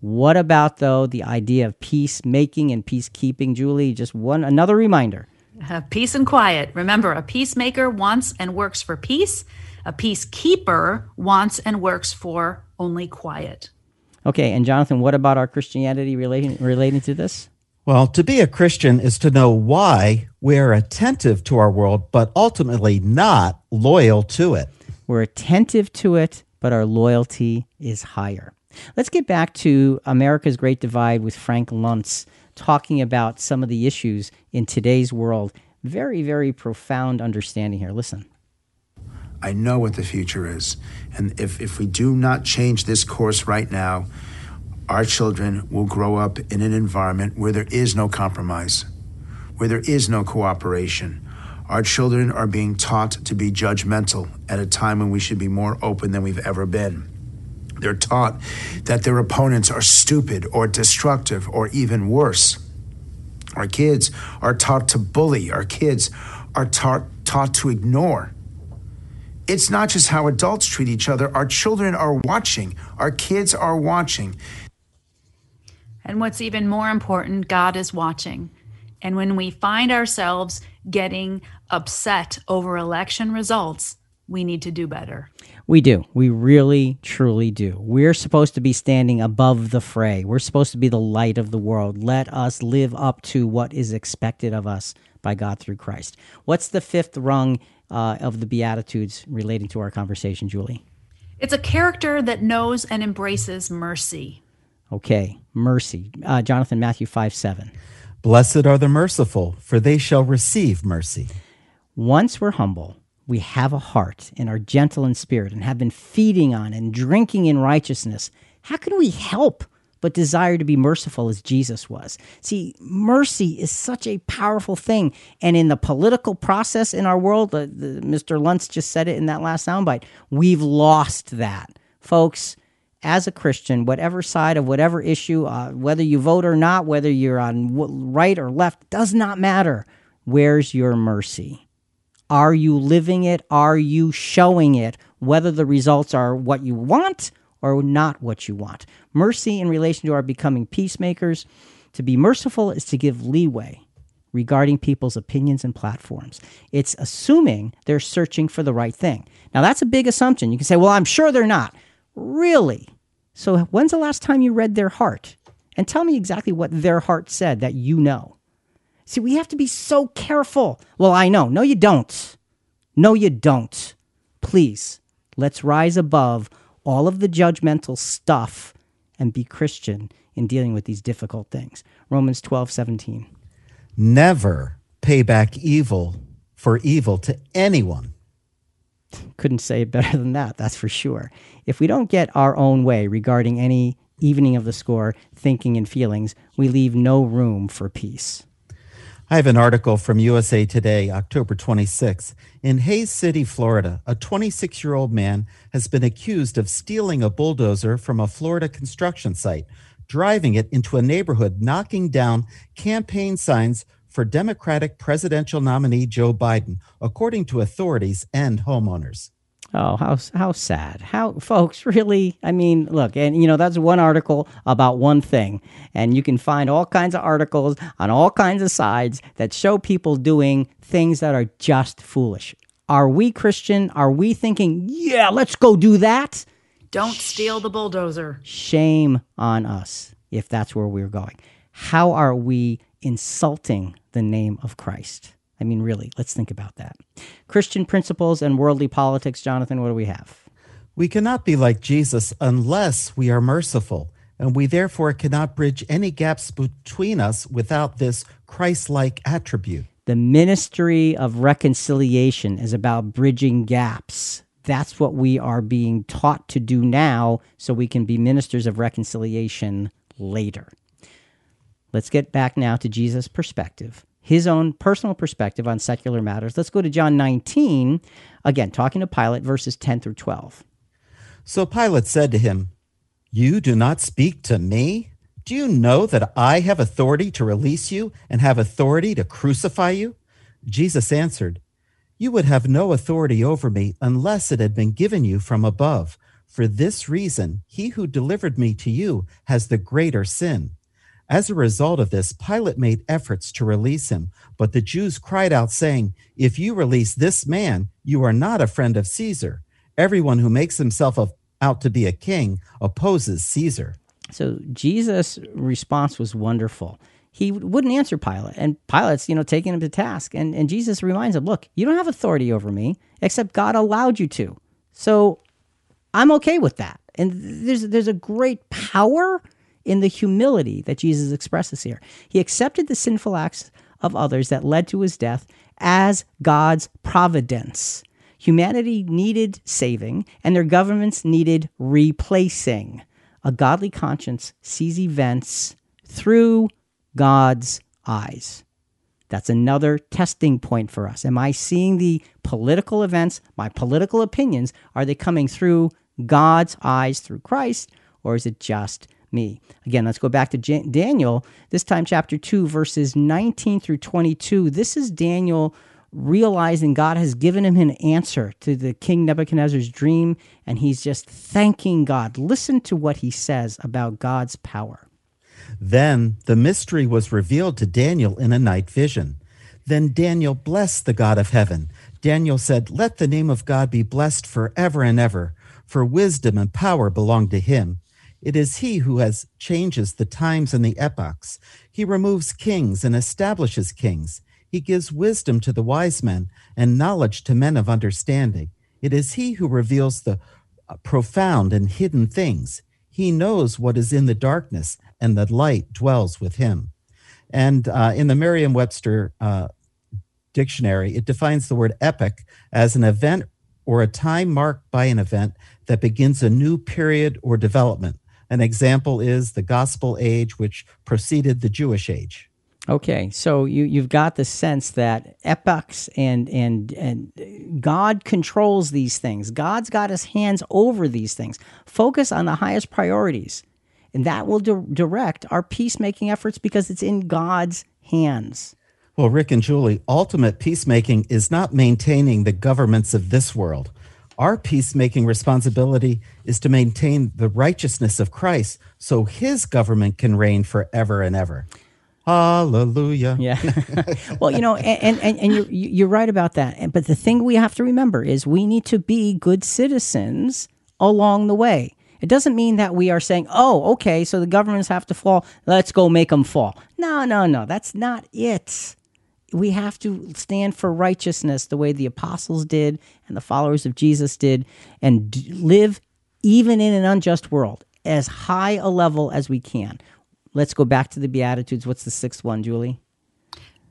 What about though the idea of peacemaking and peacekeeping, Julie? Just one another reminder. Uh, peace and quiet. Remember, a peacemaker wants and works for peace. A peacekeeper wants and works for only quiet. Okay, and Jonathan, what about our Christianity relating relating to this? Well, to be a Christian is to know why we are attentive to our world, but ultimately not loyal to it. We're attentive to it, but our loyalty is higher. Let's get back to America's Great Divide with Frank Luntz talking about some of the issues in today's world. Very, very profound understanding here. Listen. I know what the future is. And if, if we do not change this course right now, our children will grow up in an environment where there is no compromise, where there is no cooperation. Our children are being taught to be judgmental at a time when we should be more open than we've ever been. They're taught that their opponents are stupid or destructive or even worse. Our kids are taught to bully. Our kids are taught, taught to ignore. It's not just how adults treat each other. Our children are watching. Our kids are watching. And what's even more important, God is watching. And when we find ourselves getting upset over election results, we need to do better. We do. We really, truly do. We're supposed to be standing above the fray. We're supposed to be the light of the world. Let us live up to what is expected of us by God through Christ. What's the fifth rung uh, of the Beatitudes relating to our conversation, Julie? It's a character that knows and embraces mercy. Okay, mercy. Uh, Jonathan, Matthew 5 7. Blessed are the merciful, for they shall receive mercy. Once we're humble, we have a heart and are gentle in spirit and have been feeding on and drinking in righteousness, how can we help but desire to be merciful as Jesus was? See, mercy is such a powerful thing. And in the political process in our world, the, Mr. Luntz just said it in that last soundbite, we've lost that. Folks, as a Christian, whatever side of whatever issue, uh, whether you vote or not, whether you're on right or left, does not matter. Where's your mercy? Are you living it? Are you showing it? Whether the results are what you want or not what you want. Mercy in relation to our becoming peacemakers. To be merciful is to give leeway regarding people's opinions and platforms. It's assuming they're searching for the right thing. Now, that's a big assumption. You can say, well, I'm sure they're not. Really? So, when's the last time you read their heart? And tell me exactly what their heart said that you know. See, we have to be so careful. Well, I know. No, you don't. No, you don't. Please, let's rise above all of the judgmental stuff and be Christian in dealing with these difficult things. Romans 12, 17. Never pay back evil for evil to anyone. Couldn't say it better than that, that's for sure. If we don't get our own way regarding any evening of the score, thinking and feelings, we leave no room for peace. I have an article from USA Today, October 26. In Haines City, Florida, a 26 year old man has been accused of stealing a bulldozer from a Florida construction site, driving it into a neighborhood, knocking down campaign signs for Democratic presidential nominee Joe Biden, according to authorities and homeowners. Oh, how how sad. How folks really? I mean, look, and you know that's one article about one thing, and you can find all kinds of articles on all kinds of sides that show people doing things that are just foolish. Are we Christian? Are we thinking, "Yeah, let's go do that?" Don't steal the bulldozer. Shame on us if that's where we're going. How are we insulting the name of Christ? I mean, really, let's think about that. Christian principles and worldly politics, Jonathan, what do we have? We cannot be like Jesus unless we are merciful, and we therefore cannot bridge any gaps between us without this Christ like attribute. The ministry of reconciliation is about bridging gaps. That's what we are being taught to do now so we can be ministers of reconciliation later. Let's get back now to Jesus' perspective his own personal perspective on secular matters. Let's go to John 19, again, talking to Pilate, verses 10 through 12. So Pilate said to him, You do not speak to me? Do you know that I have authority to release you and have authority to crucify you? Jesus answered, You would have no authority over me unless it had been given you from above. For this reason, he who delivered me to you has the greater sin. As a result of this, Pilate made efforts to release him, but the Jews cried out, saying, If you release this man, you are not a friend of Caesar. Everyone who makes himself out to be a king opposes Caesar. So Jesus' response was wonderful. He wouldn't answer Pilate, and Pilate's, you know, taking him to task. And, and Jesus reminds him, Look, you don't have authority over me, except God allowed you to. So I'm okay with that. And there's there's a great power in the humility that Jesus expresses here. He accepted the sinful acts of others that led to his death as God's providence. Humanity needed saving, and their governments needed replacing. A godly conscience sees events through God's eyes. That's another testing point for us. Am I seeing the political events, my political opinions, are they coming through God's eyes through Christ, or is it just me? Again, let's go back to Jan- Daniel, this time chapter 2, verses 19 through 22. This is Daniel realizing God has given him an answer to the King Nebuchadnezzar's dream, and he's just thanking God. Listen to what he says about God's power. Then the mystery was revealed to Daniel in a night vision. Then Daniel blessed the God of heaven. Daniel said, Let the name of God be blessed forever and ever, for wisdom and power belong to him. It is he who has changes the times and the epochs. He removes kings and establishes kings. He gives wisdom to the wise men and knowledge to men of understanding. It is he who reveals the uh, profound and hidden things. He knows what is in the darkness, and the light dwells with him. And uh, in the Merriam Webster uh, dictionary, it defines the word epoch as an event or a time marked by an event that begins a new period or development. An example is the Gospel Age, which preceded the Jewish Age. Okay, so you you've got the sense that epochs and and and God controls these things. God's got His hands over these things. Focus on the highest priorities, and that will di- direct our peacemaking efforts because it's in God's hands. Well, Rick and Julie, ultimate peacemaking is not maintaining the governments of this world. Our peacemaking responsibility is to maintain the righteousness of Christ so his government can reign forever and ever. Hallelujah. Yeah. well, you know, and, and, and you're, you're right about that. But the thing we have to remember is we need to be good citizens along the way. It doesn't mean that we are saying, oh, okay, so the governments have to fall. Let's go make them fall. No, no, no. That's not it. We have to stand for righteousness the way the apostles did and the followers of Jesus did and live even in an unjust world as high a level as we can. Let's go back to the Beatitudes. What's the sixth one, Julie?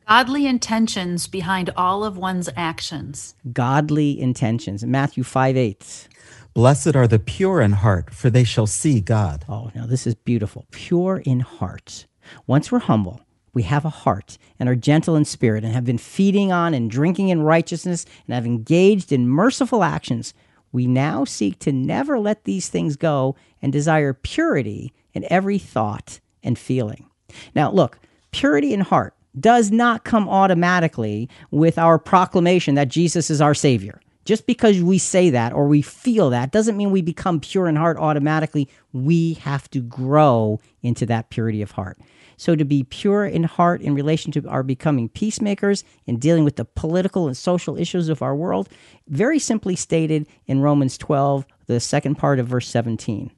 Godly intentions behind all of one's actions. Godly intentions. Matthew 5 8. Blessed are the pure in heart, for they shall see God. Oh, now this is beautiful. Pure in heart. Once we're humble, we have a heart and are gentle in spirit and have been feeding on and drinking in righteousness and have engaged in merciful actions, we now seek to never let these things go and desire purity in every thought and feeling. Now, look, purity in heart does not come automatically with our proclamation that Jesus is our Savior. Just because we say that or we feel that doesn't mean we become pure in heart automatically. We have to grow into that purity of heart. So, to be pure in heart in relation to our becoming peacemakers in dealing with the political and social issues of our world, very simply stated in Romans 12, the second part of verse 17.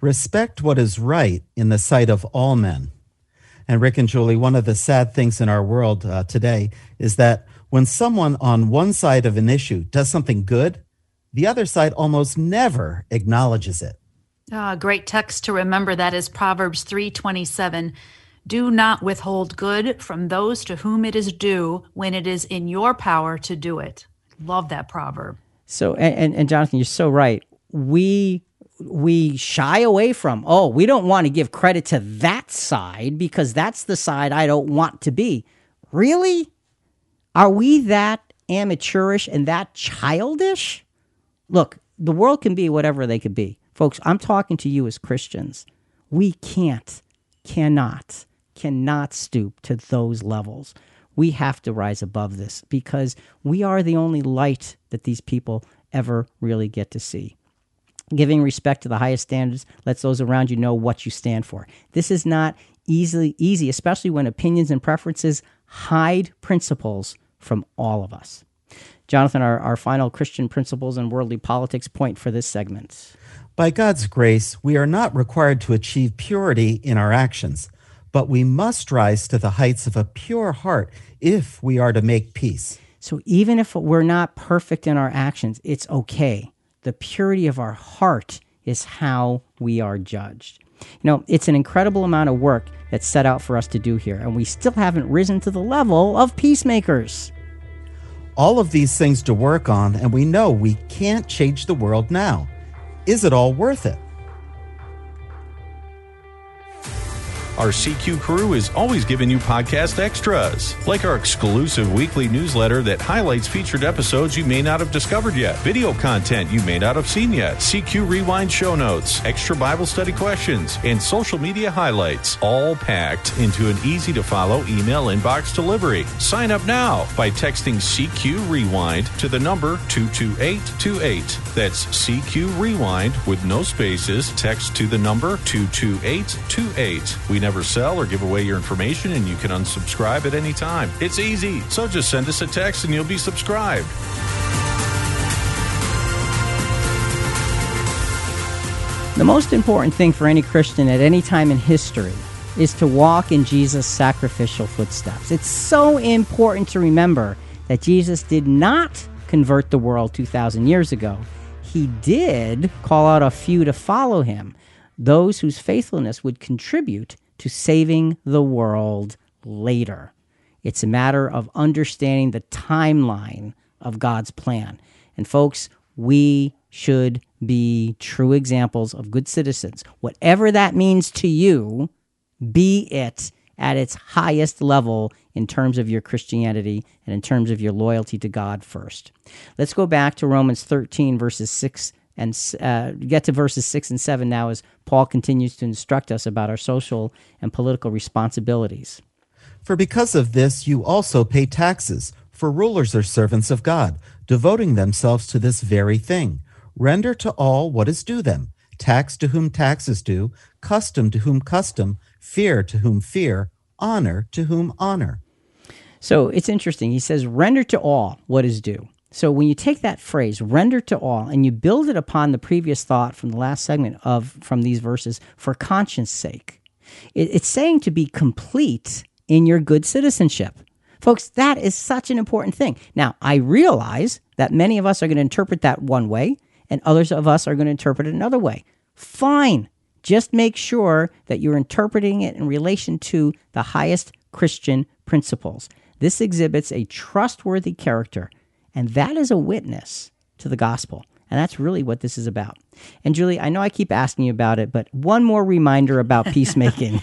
Respect what is right in the sight of all men. And Rick and Julie, one of the sad things in our world uh, today is that when someone on one side of an issue does something good, the other side almost never acknowledges it. Ah, great text to remember that is Proverbs 3:27. Do not withhold good from those to whom it is due when it is in your power to do it. Love that proverb. So and, and, Jonathan, you're so right. We we shy away from, oh, we don't want to give credit to that side because that's the side I don't want to be. Really? Are we that amateurish and that childish? Look, the world can be whatever they could be. Folks, I'm talking to you as Christians. We can't, cannot, cannot stoop to those levels. We have to rise above this because we are the only light that these people ever really get to see. Giving respect to the highest standards lets those around you know what you stand for. This is not easily easy, especially when opinions and preferences hide principles from all of us. Jonathan, our, our final Christian principles and worldly politics point for this segment. By God's grace, we are not required to achieve purity in our actions, but we must rise to the heights of a pure heart if we are to make peace. So even if we're not perfect in our actions, it's okay the purity of our heart is how we are judged. You know, it's an incredible amount of work that's set out for us to do here, and we still haven't risen to the level of peacemakers. All of these things to work on, and we know we can't change the world now. Is it all worth it? Our CQ crew is always giving you podcast extras, like our exclusive weekly newsletter that highlights featured episodes you may not have discovered yet, video content you may not have seen yet, CQ Rewind show notes, extra Bible study questions, and social media highlights, all packed into an easy to follow email inbox delivery. Sign up now by texting CQ Rewind to the number 22828. That's CQ Rewind with no spaces. Text to the number 22828. We never sell or give away your information, and you can unsubscribe at any time. It's easy. So just send us a text and you'll be subscribed. The most important thing for any Christian at any time in history is to walk in Jesus' sacrificial footsteps. It's so important to remember that Jesus did not convert the world 2,000 years ago. He did call out a few to follow him, those whose faithfulness would contribute to saving the world later. It's a matter of understanding the timeline of God's plan. And folks, we should be true examples of good citizens. Whatever that means to you, be it at its highest level in terms of your Christianity and in terms of your loyalty to God first. Let's go back to Romans 13, verses 6 and uh, get to verses 6 and 7 now as Paul continues to instruct us about our social and political responsibilities. For because of this you also pay taxes, for rulers are servants of God, devoting themselves to this very thing. Render to all what is due them tax to whom tax is due, custom to whom custom, fear to whom fear, honor to whom honor. So it's interesting. He says, render to all what is due. So when you take that phrase, render to all, and you build it upon the previous thought from the last segment of from these verses, for conscience sake, it, it's saying to be complete in your good citizenship. Folks, that is such an important thing. Now, I realize that many of us are going to interpret that one way, and others of us are going to interpret it another way. Fine. Just make sure that you're interpreting it in relation to the highest Christian principles. This exhibits a trustworthy character, and that is a witness to the gospel. And that's really what this is about. And Julie, I know I keep asking you about it, but one more reminder about peacemaking.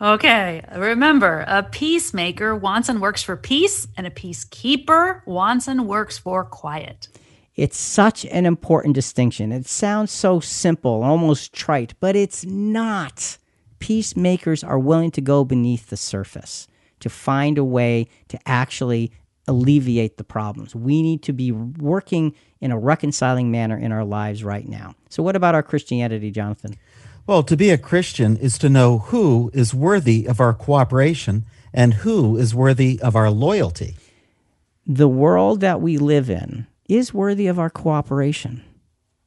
Okay, remember, a peacemaker wants and works for peace, and a peacekeeper wants and works for quiet. It's such an important distinction. It sounds so simple, almost trite, but it's not. Peacemakers are willing to go beneath the surface to find a way to actually alleviate the problems. We need to be working in a reconciling manner in our lives right now. So, what about our Christianity, Jonathan? Well, to be a Christian is to know who is worthy of our cooperation and who is worthy of our loyalty. The world that we live in is worthy of our cooperation,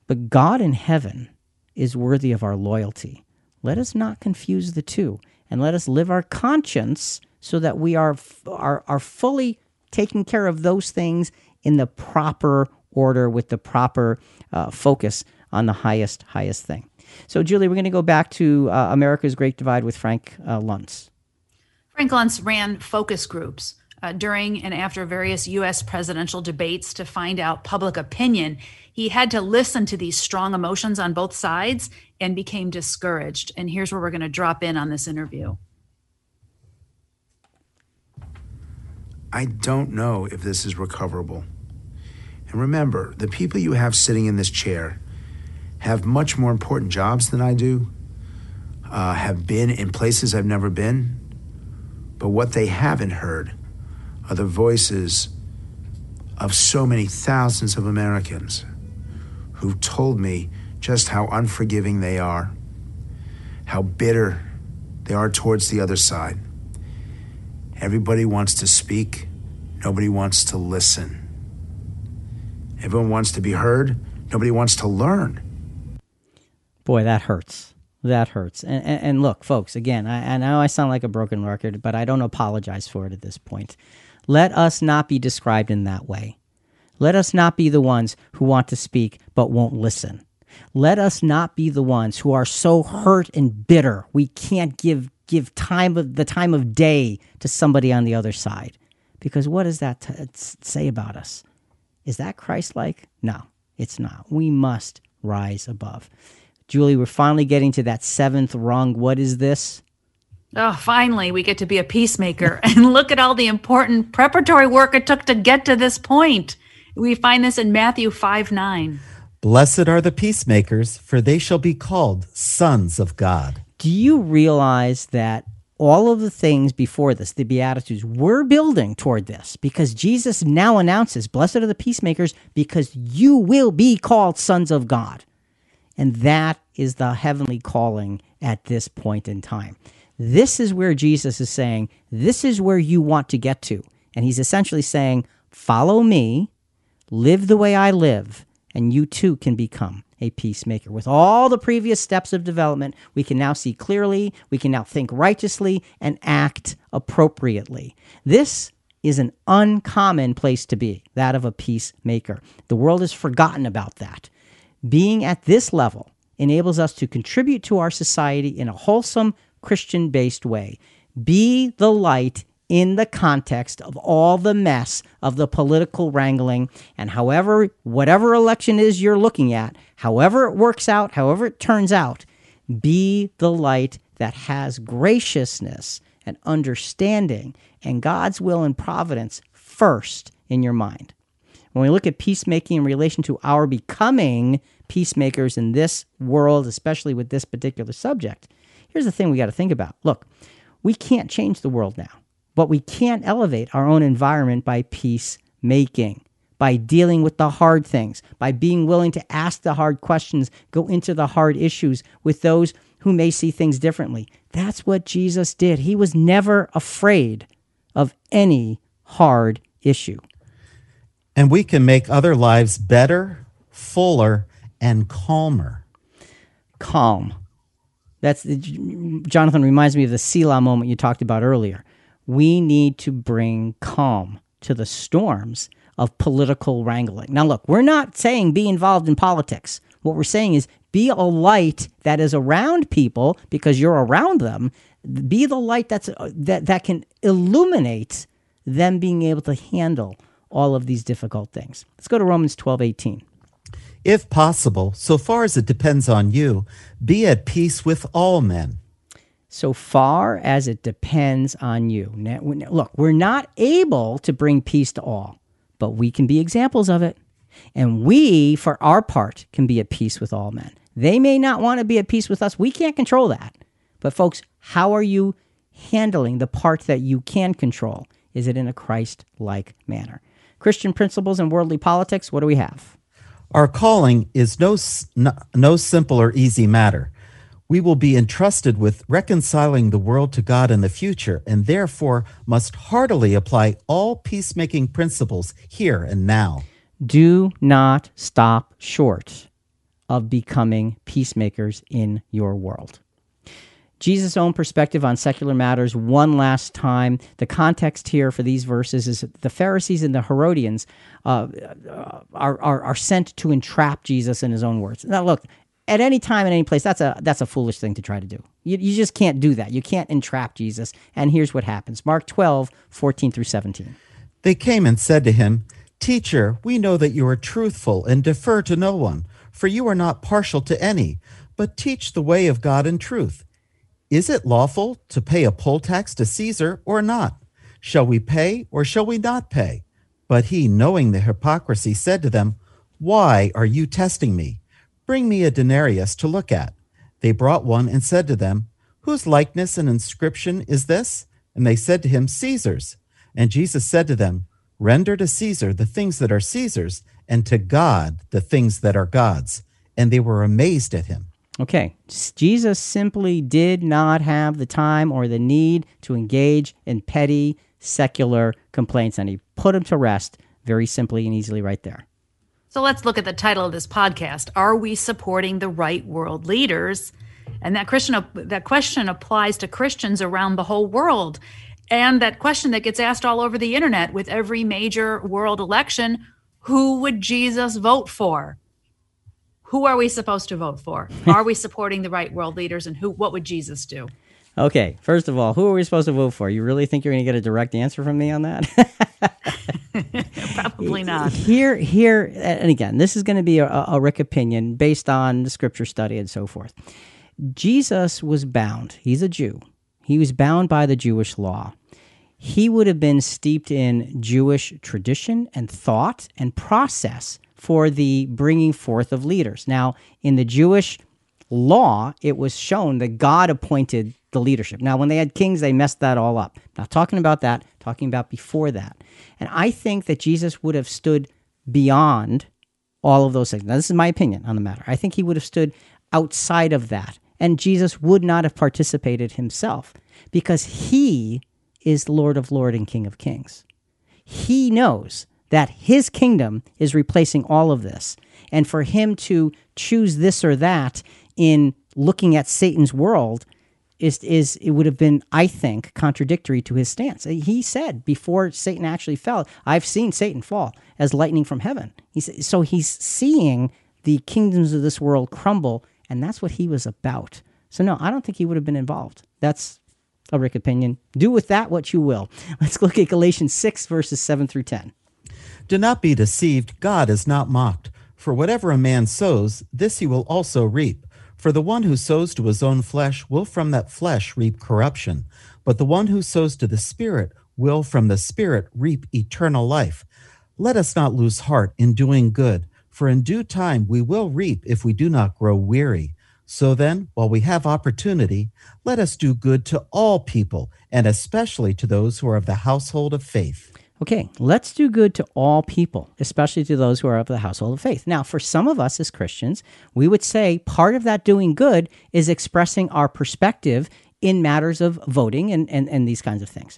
but God in heaven is worthy of our loyalty. Let us not confuse the two, and let us live our conscience so that we are, are, are fully taking care of those things in the proper order with the proper uh, focus on the highest, highest thing. So, Julie, we're going to go back to uh, America's Great Divide with Frank uh, Luntz. Frank Luntz ran focus groups uh, during and after various U.S. presidential debates to find out public opinion. He had to listen to these strong emotions on both sides and became discouraged. And here's where we're going to drop in on this interview. I don't know if this is recoverable. And remember, the people you have sitting in this chair have much more important jobs than I do, uh, have been in places I've never been. But what they haven't heard are the voices of so many thousands of Americans who told me just how unforgiving they are, how bitter they are towards the other side. Everybody wants to speak, nobody wants to listen. Everyone wants to be heard, nobody wants to learn. Boy, that hurts. That hurts. And, and, and look, folks, again, I, I know I sound like a broken record, but I don't apologize for it at this point. Let us not be described in that way. Let us not be the ones who want to speak but won't listen. Let us not be the ones who are so hurt and bitter we can't give give time of the time of day to somebody on the other side. Because what does that t- say about us? Is that Christ like? No, it's not. We must rise above. Julie, we're finally getting to that seventh rung. What is this? Oh, finally, we get to be a peacemaker. and look at all the important preparatory work it took to get to this point. We find this in Matthew 5 9. Blessed are the peacemakers, for they shall be called sons of God. Do you realize that all of the things before this, the Beatitudes, we're building toward this because Jesus now announces, Blessed are the peacemakers, because you will be called sons of God. And that is the heavenly calling at this point in time. This is where Jesus is saying, This is where you want to get to. And he's essentially saying, Follow me, live the way I live, and you too can become a peacemaker. With all the previous steps of development, we can now see clearly, we can now think righteously, and act appropriately. This is an uncommon place to be, that of a peacemaker. The world has forgotten about that. Being at this level enables us to contribute to our society in a wholesome, Christian based way. Be the light in the context of all the mess of the political wrangling and however whatever election is you're looking at however it works out however it turns out be the light that has graciousness and understanding and God's will and providence first in your mind. When we look at peacemaking in relation to our becoming peacemakers in this world especially with this particular subject here's the thing we got to think about. Look we can't change the world now but we can't elevate our own environment by peacemaking, by dealing with the hard things, by being willing to ask the hard questions, go into the hard issues with those who may see things differently. That's what Jesus did. He was never afraid of any hard issue. And we can make other lives better, fuller, and calmer. Calm. That's Jonathan reminds me of the Selah moment you talked about earlier we need to bring calm to the storms of political wrangling. Now, look, we're not saying be involved in politics. What we're saying is be a light that is around people because you're around them. Be the light that's uh, that that can illuminate them being able to handle all of these difficult things. Let's go to Romans 12, 18. If possible, so far as it depends on you, be at peace with all men so far as it depends on you. Now, look, we're not able to bring peace to all, but we can be examples of it. And we, for our part, can be at peace with all men. They may not want to be at peace with us. We can't control that. But, folks, how are you handling the part that you can control? Is it in a Christ like manner? Christian principles and worldly politics, what do we have? Our calling is no, no simple or easy matter we will be entrusted with reconciling the world to God in the future, and therefore must heartily apply all peacemaking principles here and now. Do not stop short of becoming peacemakers in your world. Jesus' own perspective on secular matters one last time. The context here for these verses is the Pharisees and the Herodians uh, uh are, are, are sent to entrap Jesus in his own words. Now, look, at any time in any place that's a that's a foolish thing to try to do. You, you just can't do that. You can't entrap jesus. And here's what happens. Mark 12 14 through 17 they came and said to him teacher we know that you are truthful and defer to no one for you are not partial to any. But teach the way of god in truth. Is it lawful to pay a poll tax to caesar or not? Shall we pay or shall we not pay? But he knowing the hypocrisy said to them why are you testing me Bring me a denarius to look at. They brought one and said to them, Whose likeness and inscription is this? And they said to him, Caesar's. And Jesus said to them, Render to Caesar the things that are Caesar's, and to God the things that are God's. And they were amazed at him. Okay, Jesus simply did not have the time or the need to engage in petty secular complaints, and he put them to rest very simply and easily right there. So let's look at the title of this podcast. Are we supporting the right world leaders? And that Christian that question applies to Christians around the whole world. And that question that gets asked all over the internet with every major world election, who would Jesus vote for? Who are we supposed to vote for? Are we supporting the right world leaders and who what would Jesus do? Okay, first of all, who are we supposed to vote for? You really think you're going to get a direct answer from me on that? Probably not. Here, here, and again, this is going to be a, a Rick opinion based on the scripture study and so forth. Jesus was bound. He's a Jew. He was bound by the Jewish law. He would have been steeped in Jewish tradition and thought and process for the bringing forth of leaders. Now, in the Jewish law, it was shown that God appointed the leadership. Now, when they had kings, they messed that all up. Not talking about that, talking about before that. And I think that Jesus would have stood beyond all of those things. Now, this is my opinion on the matter. I think he would have stood outside of that. And Jesus would not have participated himself because he is Lord of Lords and King of Kings. He knows that his kingdom is replacing all of this. And for him to choose this or that in looking at Satan's world is is it would have been, I think, contradictory to his stance. Uh, he said before Satan actually fell, "I've seen Satan fall as lightning from heaven." He said, so he's seeing the kingdoms of this world crumble, and that's what he was about. So no, I don't think he would have been involved. That's a Rick opinion. Do with that what you will. Let's look at Galatians six verses seven through ten. Do not be deceived. God is not mocked. For whatever a man sows, this he will also reap. For the one who sows to his own flesh will from that flesh reap corruption, but the one who sows to the Spirit will from the Spirit reap eternal life. Let us not lose heart in doing good, for in due time we will reap if we do not grow weary. So then, while we have opportunity, let us do good to all people, and especially to those who are of the household of faith. Okay, let's do good to all people, especially to those who are of the household of faith. Now, for some of us as Christians, we would say part of that doing good is expressing our perspective in matters of voting and, and, and these kinds of things.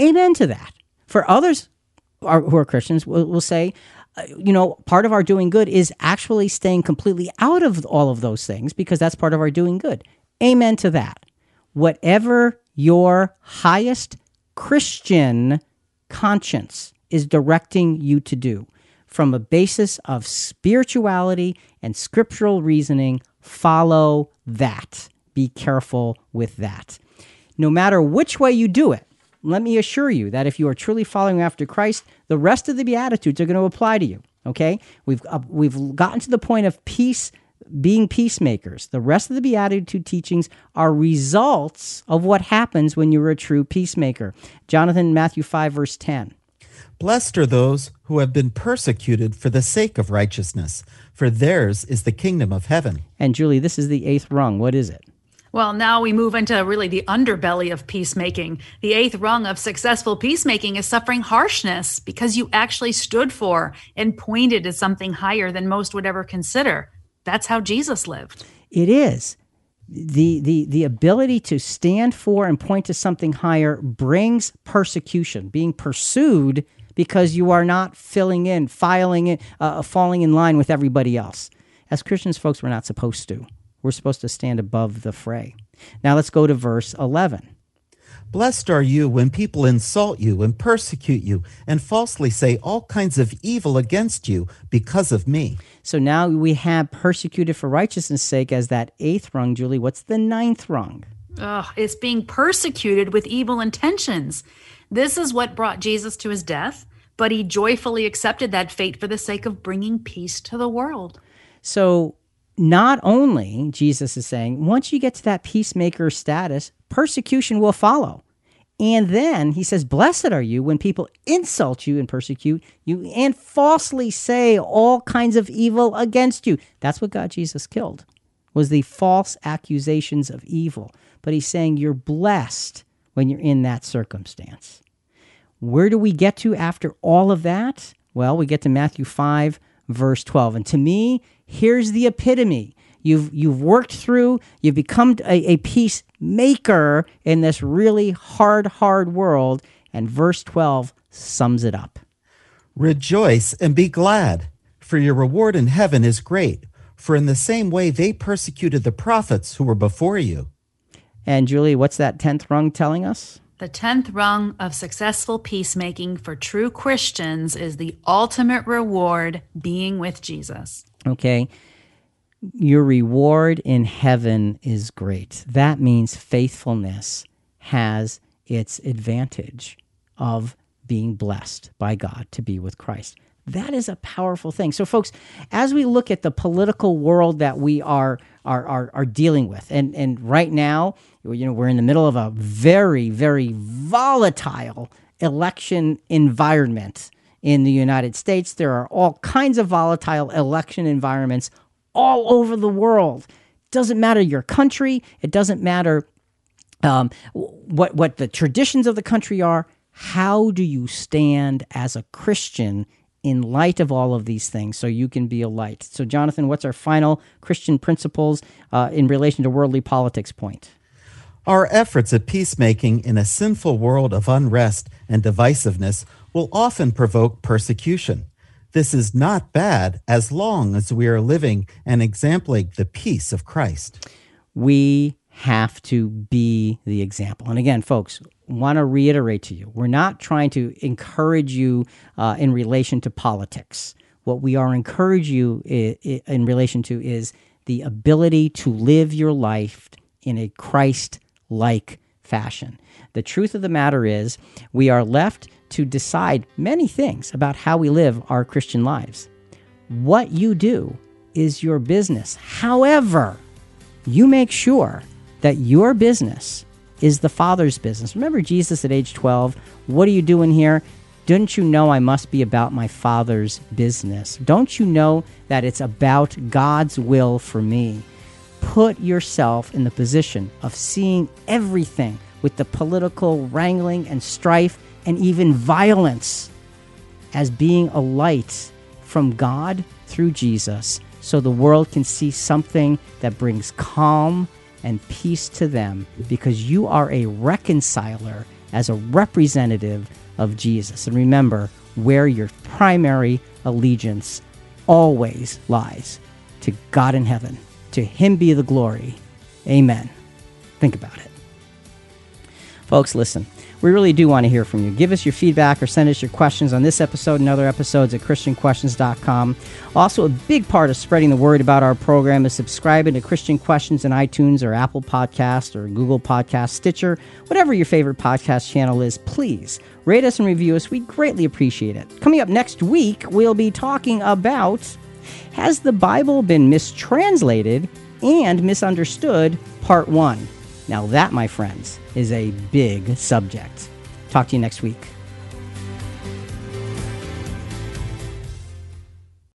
Amen to that. For others are, who are Christians, we'll, we'll say, uh, you know, part of our doing good is actually staying completely out of all of those things because that's part of our doing good. Amen to that. Whatever your highest Christian conscience is directing you to do. From a basis of spirituality and scriptural reasoning, follow that. Be careful with that. No matter which way you do it, let me assure you that if you are truly following after Christ, the rest of the Beatitudes are going to apply to you. Okay? We've, uh, we've gotten to the point of peace being peacemakers. The rest of the Beatitude teachings are results of what happens when you're a true peacemaker. Jonathan, Matthew 5, verse 10. Blessed are those who have been persecuted for the sake of righteousness, for theirs is the kingdom of heaven. And Julie, this is the eighth rung. What is it? Well, now we move into really the underbelly of peacemaking. The eighth rung of successful peacemaking is suffering harshness because you actually stood for and pointed to something higher than most would ever consider. That's how Jesus lived. It is. The, the, the ability to stand for and point to something higher brings persecution, being pursued because you are not filling in, filing in, uh, falling in line with everybody else. As Christians, folks, we're not supposed to. We're supposed to stand above the fray. Now let's go to verse 11. Blessed are you when people insult you and persecute you and falsely say all kinds of evil against you because of me. So now we have persecuted for righteousness' sake as that eighth rung, Julie. What's the ninth rung? Ugh, it's being persecuted with evil intentions. This is what brought Jesus to his death, but he joyfully accepted that fate for the sake of bringing peace to the world. So not only, Jesus is saying, once you get to that peacemaker status, persecution will follow. And then he says, Blessed are you when people insult you and persecute you and falsely say all kinds of evil against you. That's what God Jesus killed, was the false accusations of evil. But he's saying you're blessed when you're in that circumstance. Where do we get to after all of that? Well, we get to Matthew 5, verse 12. And to me, here's the epitome You've you've worked through. You've become a, a peacemaker in this really hard, hard world. And verse twelve sums it up. Rejoice and be glad, for your reward in heaven is great. For in the same way they persecuted the prophets who were before you. And Julie, what's that tenth rung telling us? The 10th rung of successful peacemaking for true Christians is the ultimate reward being with Jesus. Okay. Your reward in heaven is great. That means faithfulness has its advantage of being blessed by God to be with Christ. That is a powerful thing. So, folks, as we look at the political world that we are are are, are dealing with, and and right now, you know, we're in the middle of a very very volatile election environment in the United States. There are all kinds of volatile election environments all over the world. Doesn't matter your country. It doesn't matter um, what what the traditions of the country are. How do you stand as a Christian in light of all of these things so you can be a light. So, Jonathan, what's our final Christian principles uh, in relation to worldly politics point? Our efforts at peacemaking in a sinful world of unrest and divisiveness will often provoke persecution. This is not bad as long as we are living and exempling the peace of Christ. We have to be the example. And again, folks, want to reiterate to you we're not trying to encourage you uh, in relation to politics. What we are encouraging you in relation to is the ability to live your life in a Christ like fashion. The truth of the matter is, we are left to decide many things about how we live our Christian lives. What you do is your business. However, you make sure that your business is the Father's business. Remember Jesus at age 12? What are you doing here? Don't you know I must be about my Father's business? Don't you know that it's about God's will for me? Put yourself in the position of seeing everything with the political wrangling and strife and even violence as being a light from God through Jesus so the world can see something that brings calm and peace to them because you are a reconciler as a representative of Jesus. And remember where your primary allegiance always lies to God in heaven. To Him be the glory. Amen. Think about it. Folks, listen we really do want to hear from you. Give us your feedback or send us your questions on this episode and other episodes at ChristianQuestions.com. Also, a big part of spreading the word about our program is subscribing to Christian Questions in iTunes or Apple Podcast or Google Podcast, Stitcher, whatever your favorite podcast channel is. Please rate us and review us. We greatly appreciate it. Coming up next week, we'll be talking about Has the Bible been mistranslated and misunderstood? Part 1. Now, that, my friends, is a big subject. Talk to you next week.